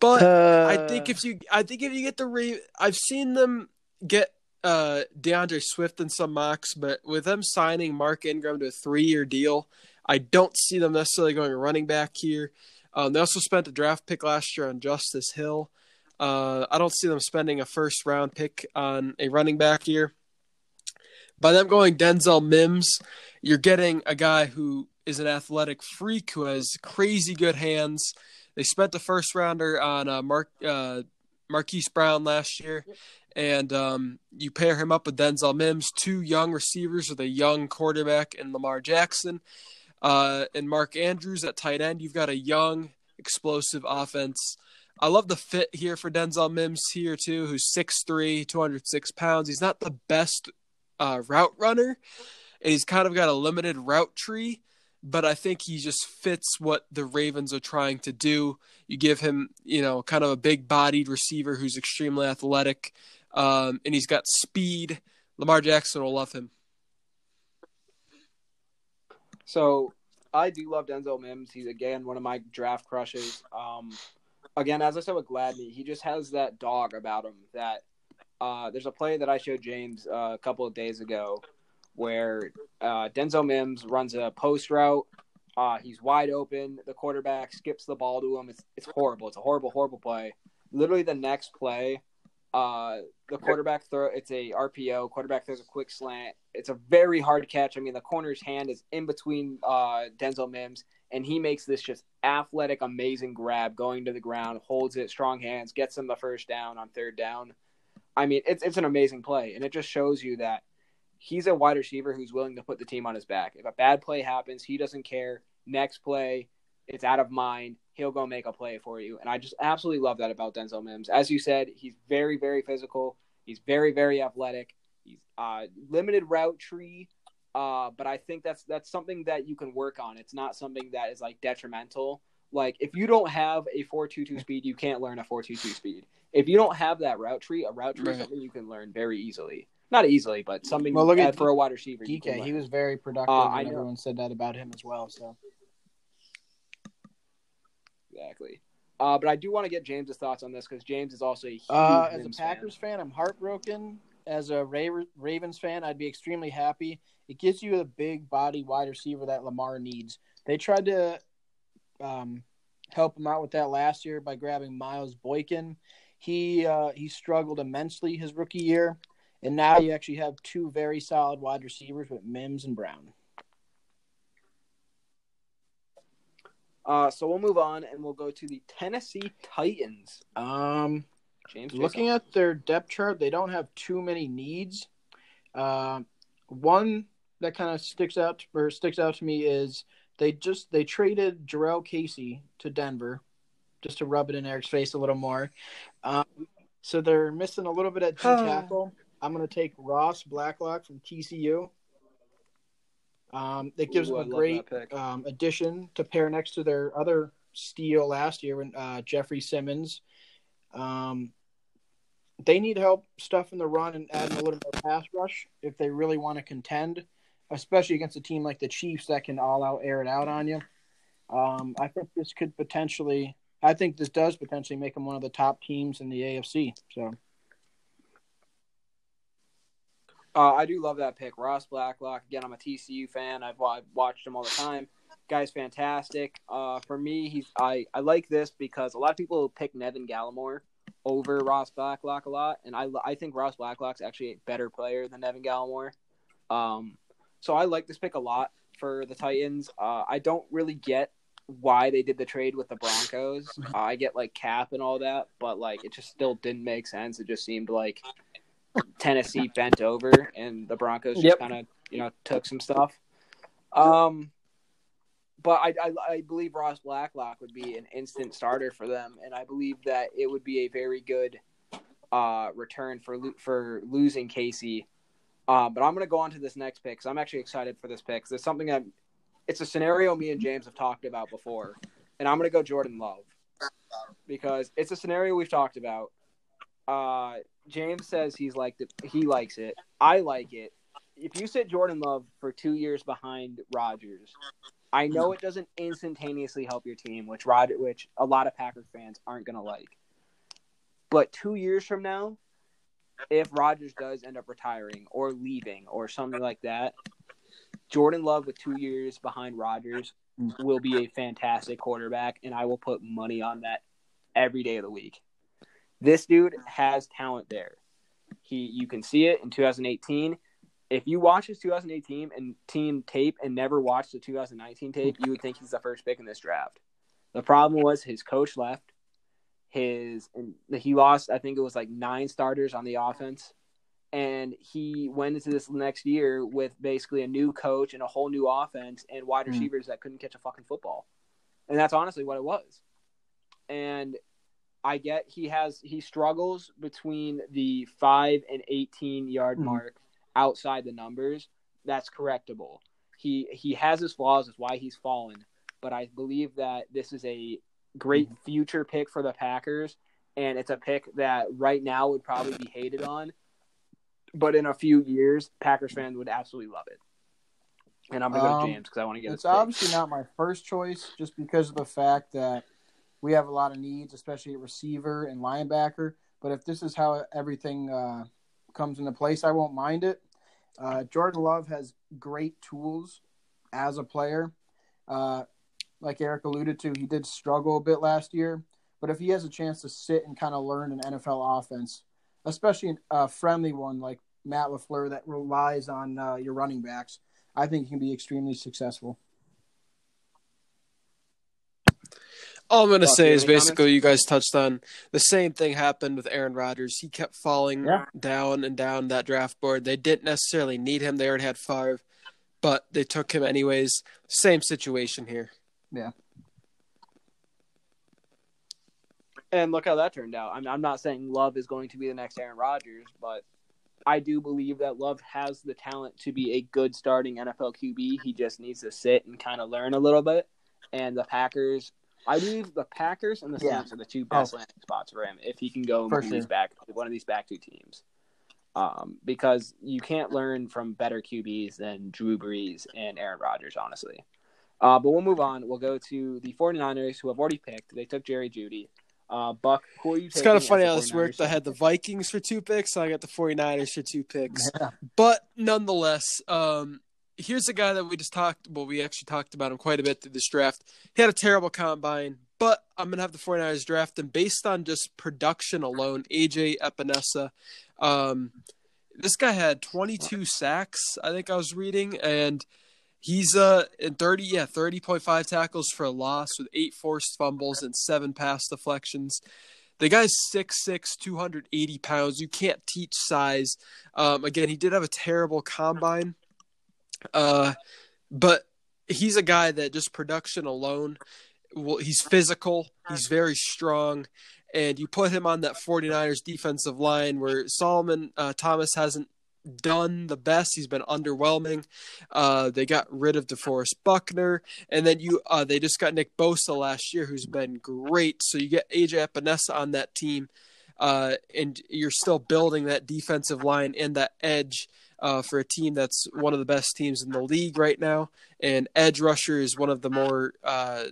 [SPEAKER 2] But
[SPEAKER 3] Uh,
[SPEAKER 2] I think if you, I think if you get the Ra- I've seen them get uh, D'Andre Swift in some mocks, but with them signing Mark Ingram to a three-year deal, I don't see them necessarily going running back here. Um, they also spent a draft pick last year on Justice Hill. Uh, I don't see them spending a first-round pick on a running back here. By them going Denzel Mims, you're getting a guy who is an athletic freak who has crazy good hands. They spent the first rounder on uh, Mark uh, Marquise Brown last year, and um, you pair him up with Denzel Mims, two young receivers with a young quarterback in Lamar Jackson, uh, and Mark Andrews at tight end. You've got a young, explosive offense. I love the fit here for Denzel Mims here too, who's 6'3", 206 pounds. He's not the best uh, route runner, and he's kind of got a limited route tree but I think he just fits what the Ravens are trying to do. You give him, you know, kind of a big bodied receiver who's extremely athletic, um, and he's got speed. Lamar Jackson will love him.
[SPEAKER 1] So I do love Denzel Mims. He's again one of my draft crushes. Um, again, as I said with Gladney, he just has that dog about him. That uh, there's a play that I showed James uh, a couple of days ago where uh, Denzel Mims runs a post route. Uh, he's wide open. The quarterback skips the ball to him. It's it's horrible. It's a horrible, horrible play. Literally, the next play, uh, the quarterback throw. It's a RPO. Quarterback throws a quick slant. It's a very hard catch. I mean, the corner's hand is in between uh, Denzel Mims, and he makes this just athletic, amazing grab, going to the ground, holds it, strong hands, gets him the first down on third down. I mean, it's it's an amazing play, and it just shows you that he's a wide receiver who's willing to put the team on his back. If a bad play happens, he doesn't care. Next play, it's out of mind. He'll go make a play for you. And I just absolutely love that about Denzel Mims. As you said, he's very, very physical. He's very, very athletic. He's uh, limited route tree, uh, but I think that's that's something that you can work on. It's not something that is like detrimental. Like if you don't have a four two two speed, you can't learn a four two two speed. If you don't have that route tree, a route tree
[SPEAKER 2] Right.
[SPEAKER 1] is something you can learn very easily. Not easily, but something
[SPEAKER 3] Well, look at
[SPEAKER 1] uh, for a wide receiver.
[SPEAKER 3] DK, he was very productive,
[SPEAKER 1] Uh, I know.
[SPEAKER 3] everyone said that about him as well. So
[SPEAKER 1] Exactly. Uh, but I do want to get James's thoughts on this because James is also a huge
[SPEAKER 3] Uh, as a
[SPEAKER 1] Mims fan.
[SPEAKER 3] Packers fan. I'm heartbroken. As a Ra- Ravens fan, I'd be extremely happy. It gives you a big body wide receiver that Lamar needs. They tried to um, help him out with that last year by grabbing Miles Boykin. He uh, he struggled immensely his rookie year, and now you actually have two very solid wide receivers with Mims and Brown.
[SPEAKER 1] Uh, so we'll move on and we'll go to the Tennessee Titans.
[SPEAKER 3] Um,
[SPEAKER 1] James,
[SPEAKER 3] Looking at their depth chart, they don't have too many needs. Um, one that kind of sticks out or sticks out to me is they just they traded Jarrell Casey to Denver just to rub it in Eric's face a little more. Um, so they're missing a little bit at D tackle. I'm going to take Ross Blacklock from TCU. Um, that gives
[SPEAKER 1] Ooh,
[SPEAKER 3] them a great um, addition to pair next to their other steal last year when uh, Jeffery Simmons. Um, they need help stuffing the run and adding a little more pass rush if they really want to contend, especially against a team like the Chiefs that can all out air it out on you. Um, I think this could potentially. I think this does potentially make them one of the top teams in the AFC. So
[SPEAKER 1] Uh, I do love that pick, Ross Blacklock. Again, I'm a TCU fan. I've, I've watched him all the time. Guy's fantastic. Uh, for me, he's I, I like this because a lot of people pick Nevin Gallimore over Ross Blacklock a lot, and I I think Ross Blacklock's actually a better player than Nevin Gallimore. Um, so I like this pick a lot for the Titans. Uh, I don't really get why they did the trade with the Broncos. (laughs) Uh, I get like cap and all that, but like it just still didn't make sense. It just seemed like Tennessee bent over and the Broncos just
[SPEAKER 3] Yep.
[SPEAKER 1] kind of you know took some stuff. Um, but I, I I believe Ross Blacklock would be an instant starter for them, and I believe that it would be a very good uh return for for losing Casey. Uh, but I'm gonna go on to this next pick because I'm actually excited for this pick. There's something that it's a scenario me and James have talked about before, and I'm gonna go Jordan Love because it's a scenario we've talked about. Uh, James says he's like he likes it. I like it. If you sit Jordan Love for two years behind Rodgers, I know it doesn't instantaneously help your team, which Rod, which a lot of Packers fans aren't gonna like. But two years from now, if Rodgers does end up retiring or leaving or something like that, Jordan Love with two years behind Rodgers will be a fantastic quarterback, and I will put money on that every day of the week. This dude has talent there. He, you can see it in 2018. If you watch his 2018 and team tape and never watched the 2019 tape, you would think he's the first pick in this draft. The problem was his coach left. His and he lost. I think it was like nine starters on the offense, and he went into this next year with basically a new coach and a whole new offense and wide
[SPEAKER 3] Hmm.
[SPEAKER 1] receivers that couldn't catch a fucking football, and that's honestly what it was. And I get he has he struggles between the five and eighteen yard
[SPEAKER 3] Mhm.
[SPEAKER 1] mark outside the numbers. That's correctable. He he has his flaws. Is why he's fallen. But I believe that this is a great future pick for the Packers, and it's a pick that right now would probably be hated on, but in a few years, Packers fans would absolutely love it. And I'm gonna go
[SPEAKER 3] Um,
[SPEAKER 1] James because I want to get
[SPEAKER 3] it's
[SPEAKER 1] pick.
[SPEAKER 3] obviously not my first choice, just because of the fact that we have a lot of needs, especially at receiver and linebacker. But if this is how everything uh, comes into place, I won't mind it. Uh, Jordan Love has great tools as a player. Uh, like Eric alluded to, he did struggle a bit last year. But if he has a chance to sit and kind of learn an NFL offense, especially a friendly one like Matt LaFleur that relies on uh, your running backs, I think he can be extremely successful.
[SPEAKER 2] All I'm going to say is basically you guys touched on the same thing happened with Aaron Rodgers. He kept falling
[SPEAKER 3] Yeah.
[SPEAKER 2] down and down that draft board. They didn't necessarily need him. They already had Favre, but they took him anyways. Same situation here. Yeah.
[SPEAKER 1] And look how that turned out. I'm, I'm not saying Love is going to be the next Aaron Rodgers, but I do believe that Love has the talent to be a good starting NFL QB. He just needs to sit and kind of learn a little bit. And the Packers, I believe the Packers and the
[SPEAKER 3] Yeah.
[SPEAKER 1] Saints are the two best landing spots for him if he can go
[SPEAKER 3] For
[SPEAKER 1] one of these
[SPEAKER 3] sure.
[SPEAKER 1] back one of these back two teams. Um, because you can't learn from better QBs than Drew Brees and Aaron Rodgers, honestly. Uh, but we'll move on. We'll go to the 49ers, who have already picked. They took Jerry Jeudy. Uh, Buck, who are you
[SPEAKER 2] It's kind of funny how this worked. I had the Vikings for two picks, so I got the 49ers for two picks.
[SPEAKER 3] Yeah.
[SPEAKER 2] But nonetheless, um, here's a guy that we just talked. Well, we actually talked about him quite a bit through this draft. He had a terrible combine, but I'm gonna have the 49ers draft him based on just production alone. AJ Epenesa. Um, this guy had 22 sacks. I think I was reading, and he's uh in 30 yeah 30.5 tackles for a loss with eight forced fumbles and seven pass deflections. The guy's 6'6", 280 pounds. You can't teach size. Um, again, he did have a terrible combine, uh, but he's a guy that just production alone. Well, he's physical. He's very strong, and you put him on that 49ers defensive line where Solomon uh, Thomas hasn't done the best. He's been underwhelming. Uh, they got rid of DeForest Buckner, and then you uh, they just got Nick Bosa last year, who's been great. So you get AJ Epenesa on that team, uh, and you're still building that defensive line and that edge. Uh, for a team that's one of the best teams in the league right now, and edge rusher is one of the more uh,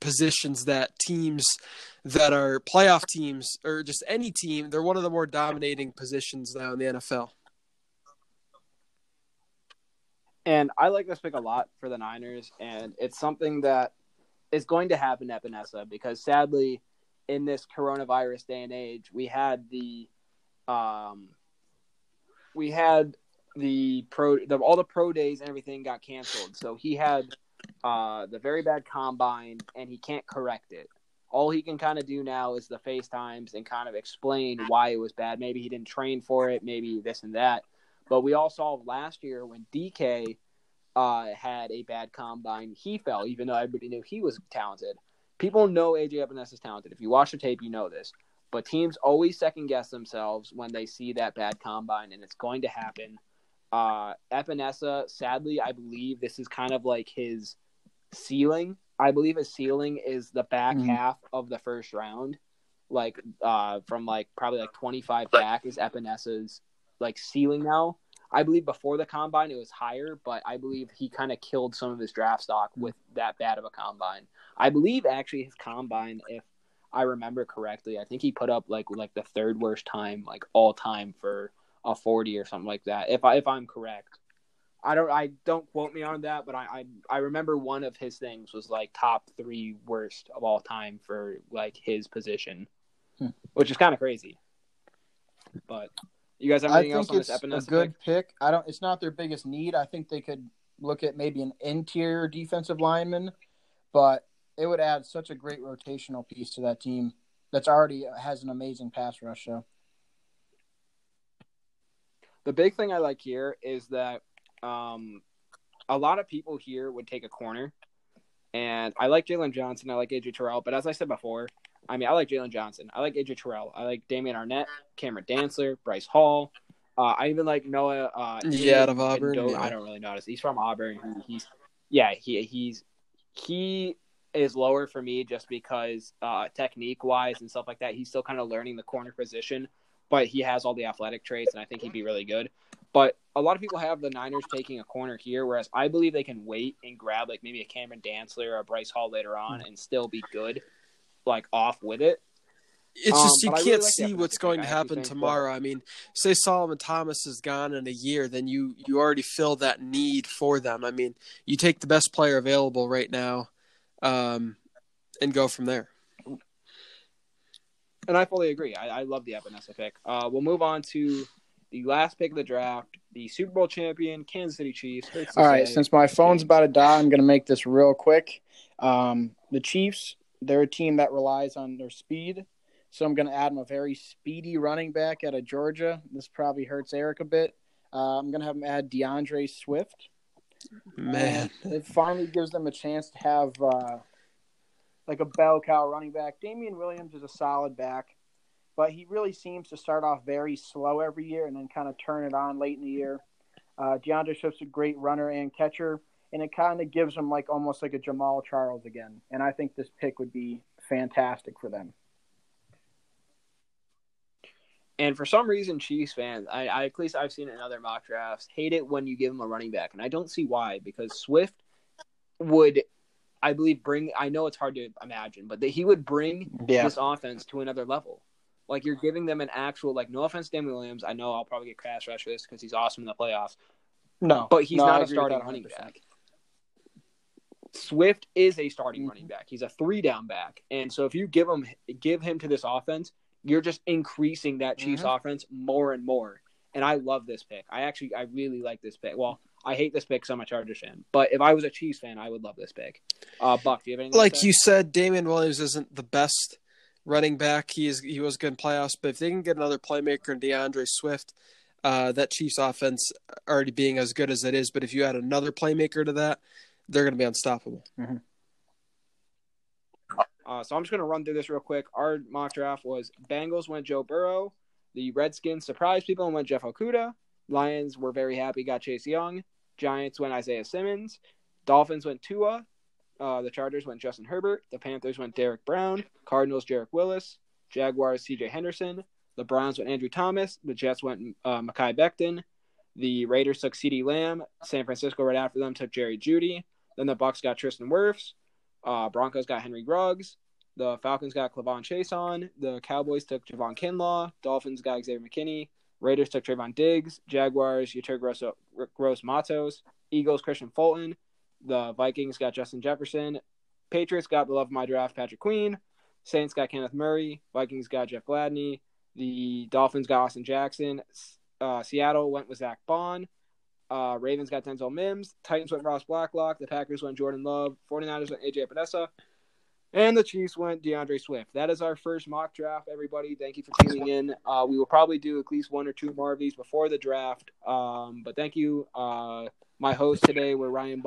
[SPEAKER 2] positions that teams that are playoff teams or just any team, they're one of the more dominating positions now in the NFL.
[SPEAKER 1] And I like this pick a lot for the Niners, and it's something that is going to happen Epenesa because sadly, in this coronavirus day and age, we had the, um, we had the pro, the, all the pro days and everything got canceled. So he had uh, the very bad combine, and he can't correct it. All he can kind of do now is the FaceTimes and kind of explain why it was bad. Maybe he didn't train for it, maybe this and that. But we all saw last year when DK uh, had a bad combine, he fell, even though everybody knew he was talented. People know AJ Epenesa is talented. If you watch the tape, you know this. But teams always second guess themselves when they see that bad combine, and it's going to happen. Uh, Epenesa, sadly, I believe this is kind of like his ceiling. I believe his ceiling is the back
[SPEAKER 3] Mhm.
[SPEAKER 1] half of the first round, like uh, from like probably like twenty five back is Epenesa's like ceiling now. I believe before the combine it was higher, but I believe he kind of killed some of his draft stock with that bad of a combine. I believe actually his combine, if I remember correctly, I think he put up like like the third worst time like all time for a forty or something like that. If I if I'm correct. I don't I don't quote me on that, but I, I I remember one of his things was like top three worst of all time for like his position,
[SPEAKER 3] Hmm.
[SPEAKER 1] which is kind of crazy. But you guys have anything else on
[SPEAKER 3] it's
[SPEAKER 1] this
[SPEAKER 3] a good
[SPEAKER 1] pick?
[SPEAKER 3] pick. I don't. It's not their biggest need. I think they could look at maybe an interior defensive lineman, but it would add such a great rotational piece to that team that's already has an amazing pass rush. So
[SPEAKER 1] The big thing I like here is that um, a lot of people here would take a corner, and I like Jaylon Johnson. I like AJ Terrell, but as I said before, I mean I like Jaylon Johnson. I like AJ Terrell. I like Damon Arnette, Cameron Dantzler, Bryce Hall. Uh, I even like Noah. Uh,
[SPEAKER 2] Yeah, out of Auburn,
[SPEAKER 1] Doe-
[SPEAKER 2] yeah.
[SPEAKER 1] I don't really notice. He's from Auburn. He, he's yeah. He he's he is lower for me just because uh, technique wise and stuff like that. He's still kind of learning the corner position, but he has all the athletic traits, and I think he'd be really good. But a lot of people have the Niners taking a corner here, whereas I believe they can wait and grab like maybe a Cameron Dantzler or a Bryce Hall later on and still be good, like off with it.
[SPEAKER 2] It's
[SPEAKER 1] Um,
[SPEAKER 2] just you
[SPEAKER 1] I really
[SPEAKER 2] can't
[SPEAKER 1] like
[SPEAKER 2] see what's going to happen tomorrow. I mean, say Solomon Thomas is gone in a year, then you you already fill that need for them. I mean, you take the best player available right now, um, and go from there.
[SPEAKER 1] And I fully agree. I, I love the Epenesa pick. Uh, we'll move on to the last pick of the draft, the Super Bowl champion, Kansas City Chiefs.
[SPEAKER 3] All right,
[SPEAKER 1] say.
[SPEAKER 3] since my phone's about to die, I'm going to make this real quick. Um, the Chiefs, they're a team that relies on their speed, so I'm going to add them a very speedy running back out of Georgia. This probably hurts Eric a bit. Uh, I'm going to have them add D'Andre Swift.
[SPEAKER 2] Man,
[SPEAKER 3] Uh, it finally gives them a chance to have uh, like a bell cow running back. Damien Williams is a solid back, but he really seems to start off very slow every year and then kind of turn it on late in the year. Uh, D'Andre Swift's a great runner and catcher, and it kind of gives him like almost like a Jamaal Charles again. And I think this pick would be fantastic for them.
[SPEAKER 1] And for some reason, Chiefs fans, I, I at least I've seen it in other mock drafts, hate it when you give him a running back, and I don't see why. Because Swift would, I believe, bring. I know it's hard to imagine, but that he would bring
[SPEAKER 3] Yeah.
[SPEAKER 1] this offense to another level. Like you're giving them an actual, like, no offense, Dan Williams. I know I'll probably get crash rush for this because he's awesome in the playoffs,
[SPEAKER 3] No,
[SPEAKER 1] but he's
[SPEAKER 3] no,
[SPEAKER 1] not a starting running back. Swift is a starting
[SPEAKER 3] Mhm.
[SPEAKER 1] running back. He's a three down back, and so if you give him give him to this offense, you're just increasing that Chiefs
[SPEAKER 3] Mhm.
[SPEAKER 1] offense more and more. And I love this pick. I actually I really like this pick. Well, I hate this pick because I'm a Chargers fan, but if I was a Chiefs fan, I would love this pick. Uh, Buck, do you have anything? to
[SPEAKER 2] like
[SPEAKER 1] say?
[SPEAKER 2] you said, Damien Williams isn't the best running back. He is he was good in playoffs, but if they can get another playmaker in D'Andre Swift, uh, that Chiefs offense already being as good as it is, but if you add another playmaker to that, they're going to be unstoppable.
[SPEAKER 1] Uh, so I'm just going to run through this real quick. Our mock draft was Bengals went Joe Burrow, the Redskins surprised people and went Jeff Okudah, Lions were very happy, got Chase Young. Giants went Isaiah Simmons. Dolphins went Tua. Uh, the Chargers went Justin Herbert. The Panthers went Derrick Brown. Cardinals, Jarek Willis. Jaguars, CJ Henderson. The Browns went Andrew Thomas. The Jets went uh, Mekhi Becton. The Raiders took CeeDee Lamb. San Francisco, right after them, took Jerry Jeudy. Then the Bucs got Tristan Wirfs. Uh, Broncos got Henry Ruggs. The Falcons got K'Lavon Chaisson. The Cowboys took Javon Kinlaw. Dolphins got Xavier McKinney. Raiders took Trevon Diggs. Jaguars, Yetur Gross, Gross Matos. Eagles, Kristian Fulton. The Vikings got Justin Jefferson. Patriots got the love of my draft, Patrick Queen. Saints got Kenneth Murray. Vikings got Jeff Gladney. The Dolphins got Austin Jackson. Uh, Seattle went with Zack Baun. Uh, Ravens got Denzel Mims. Titans went Ross Blacklock. The Packers went Jordan Love. 49ers went AJ Epenesa. And the Chiefs went D'Andre Swift. That is our first mock draft, everybody. Thank you for tuning in. Uh, we will probably do at least one or two more of these before the draft. Um, but thank you. Uh, my hosts today were Ryan Buck.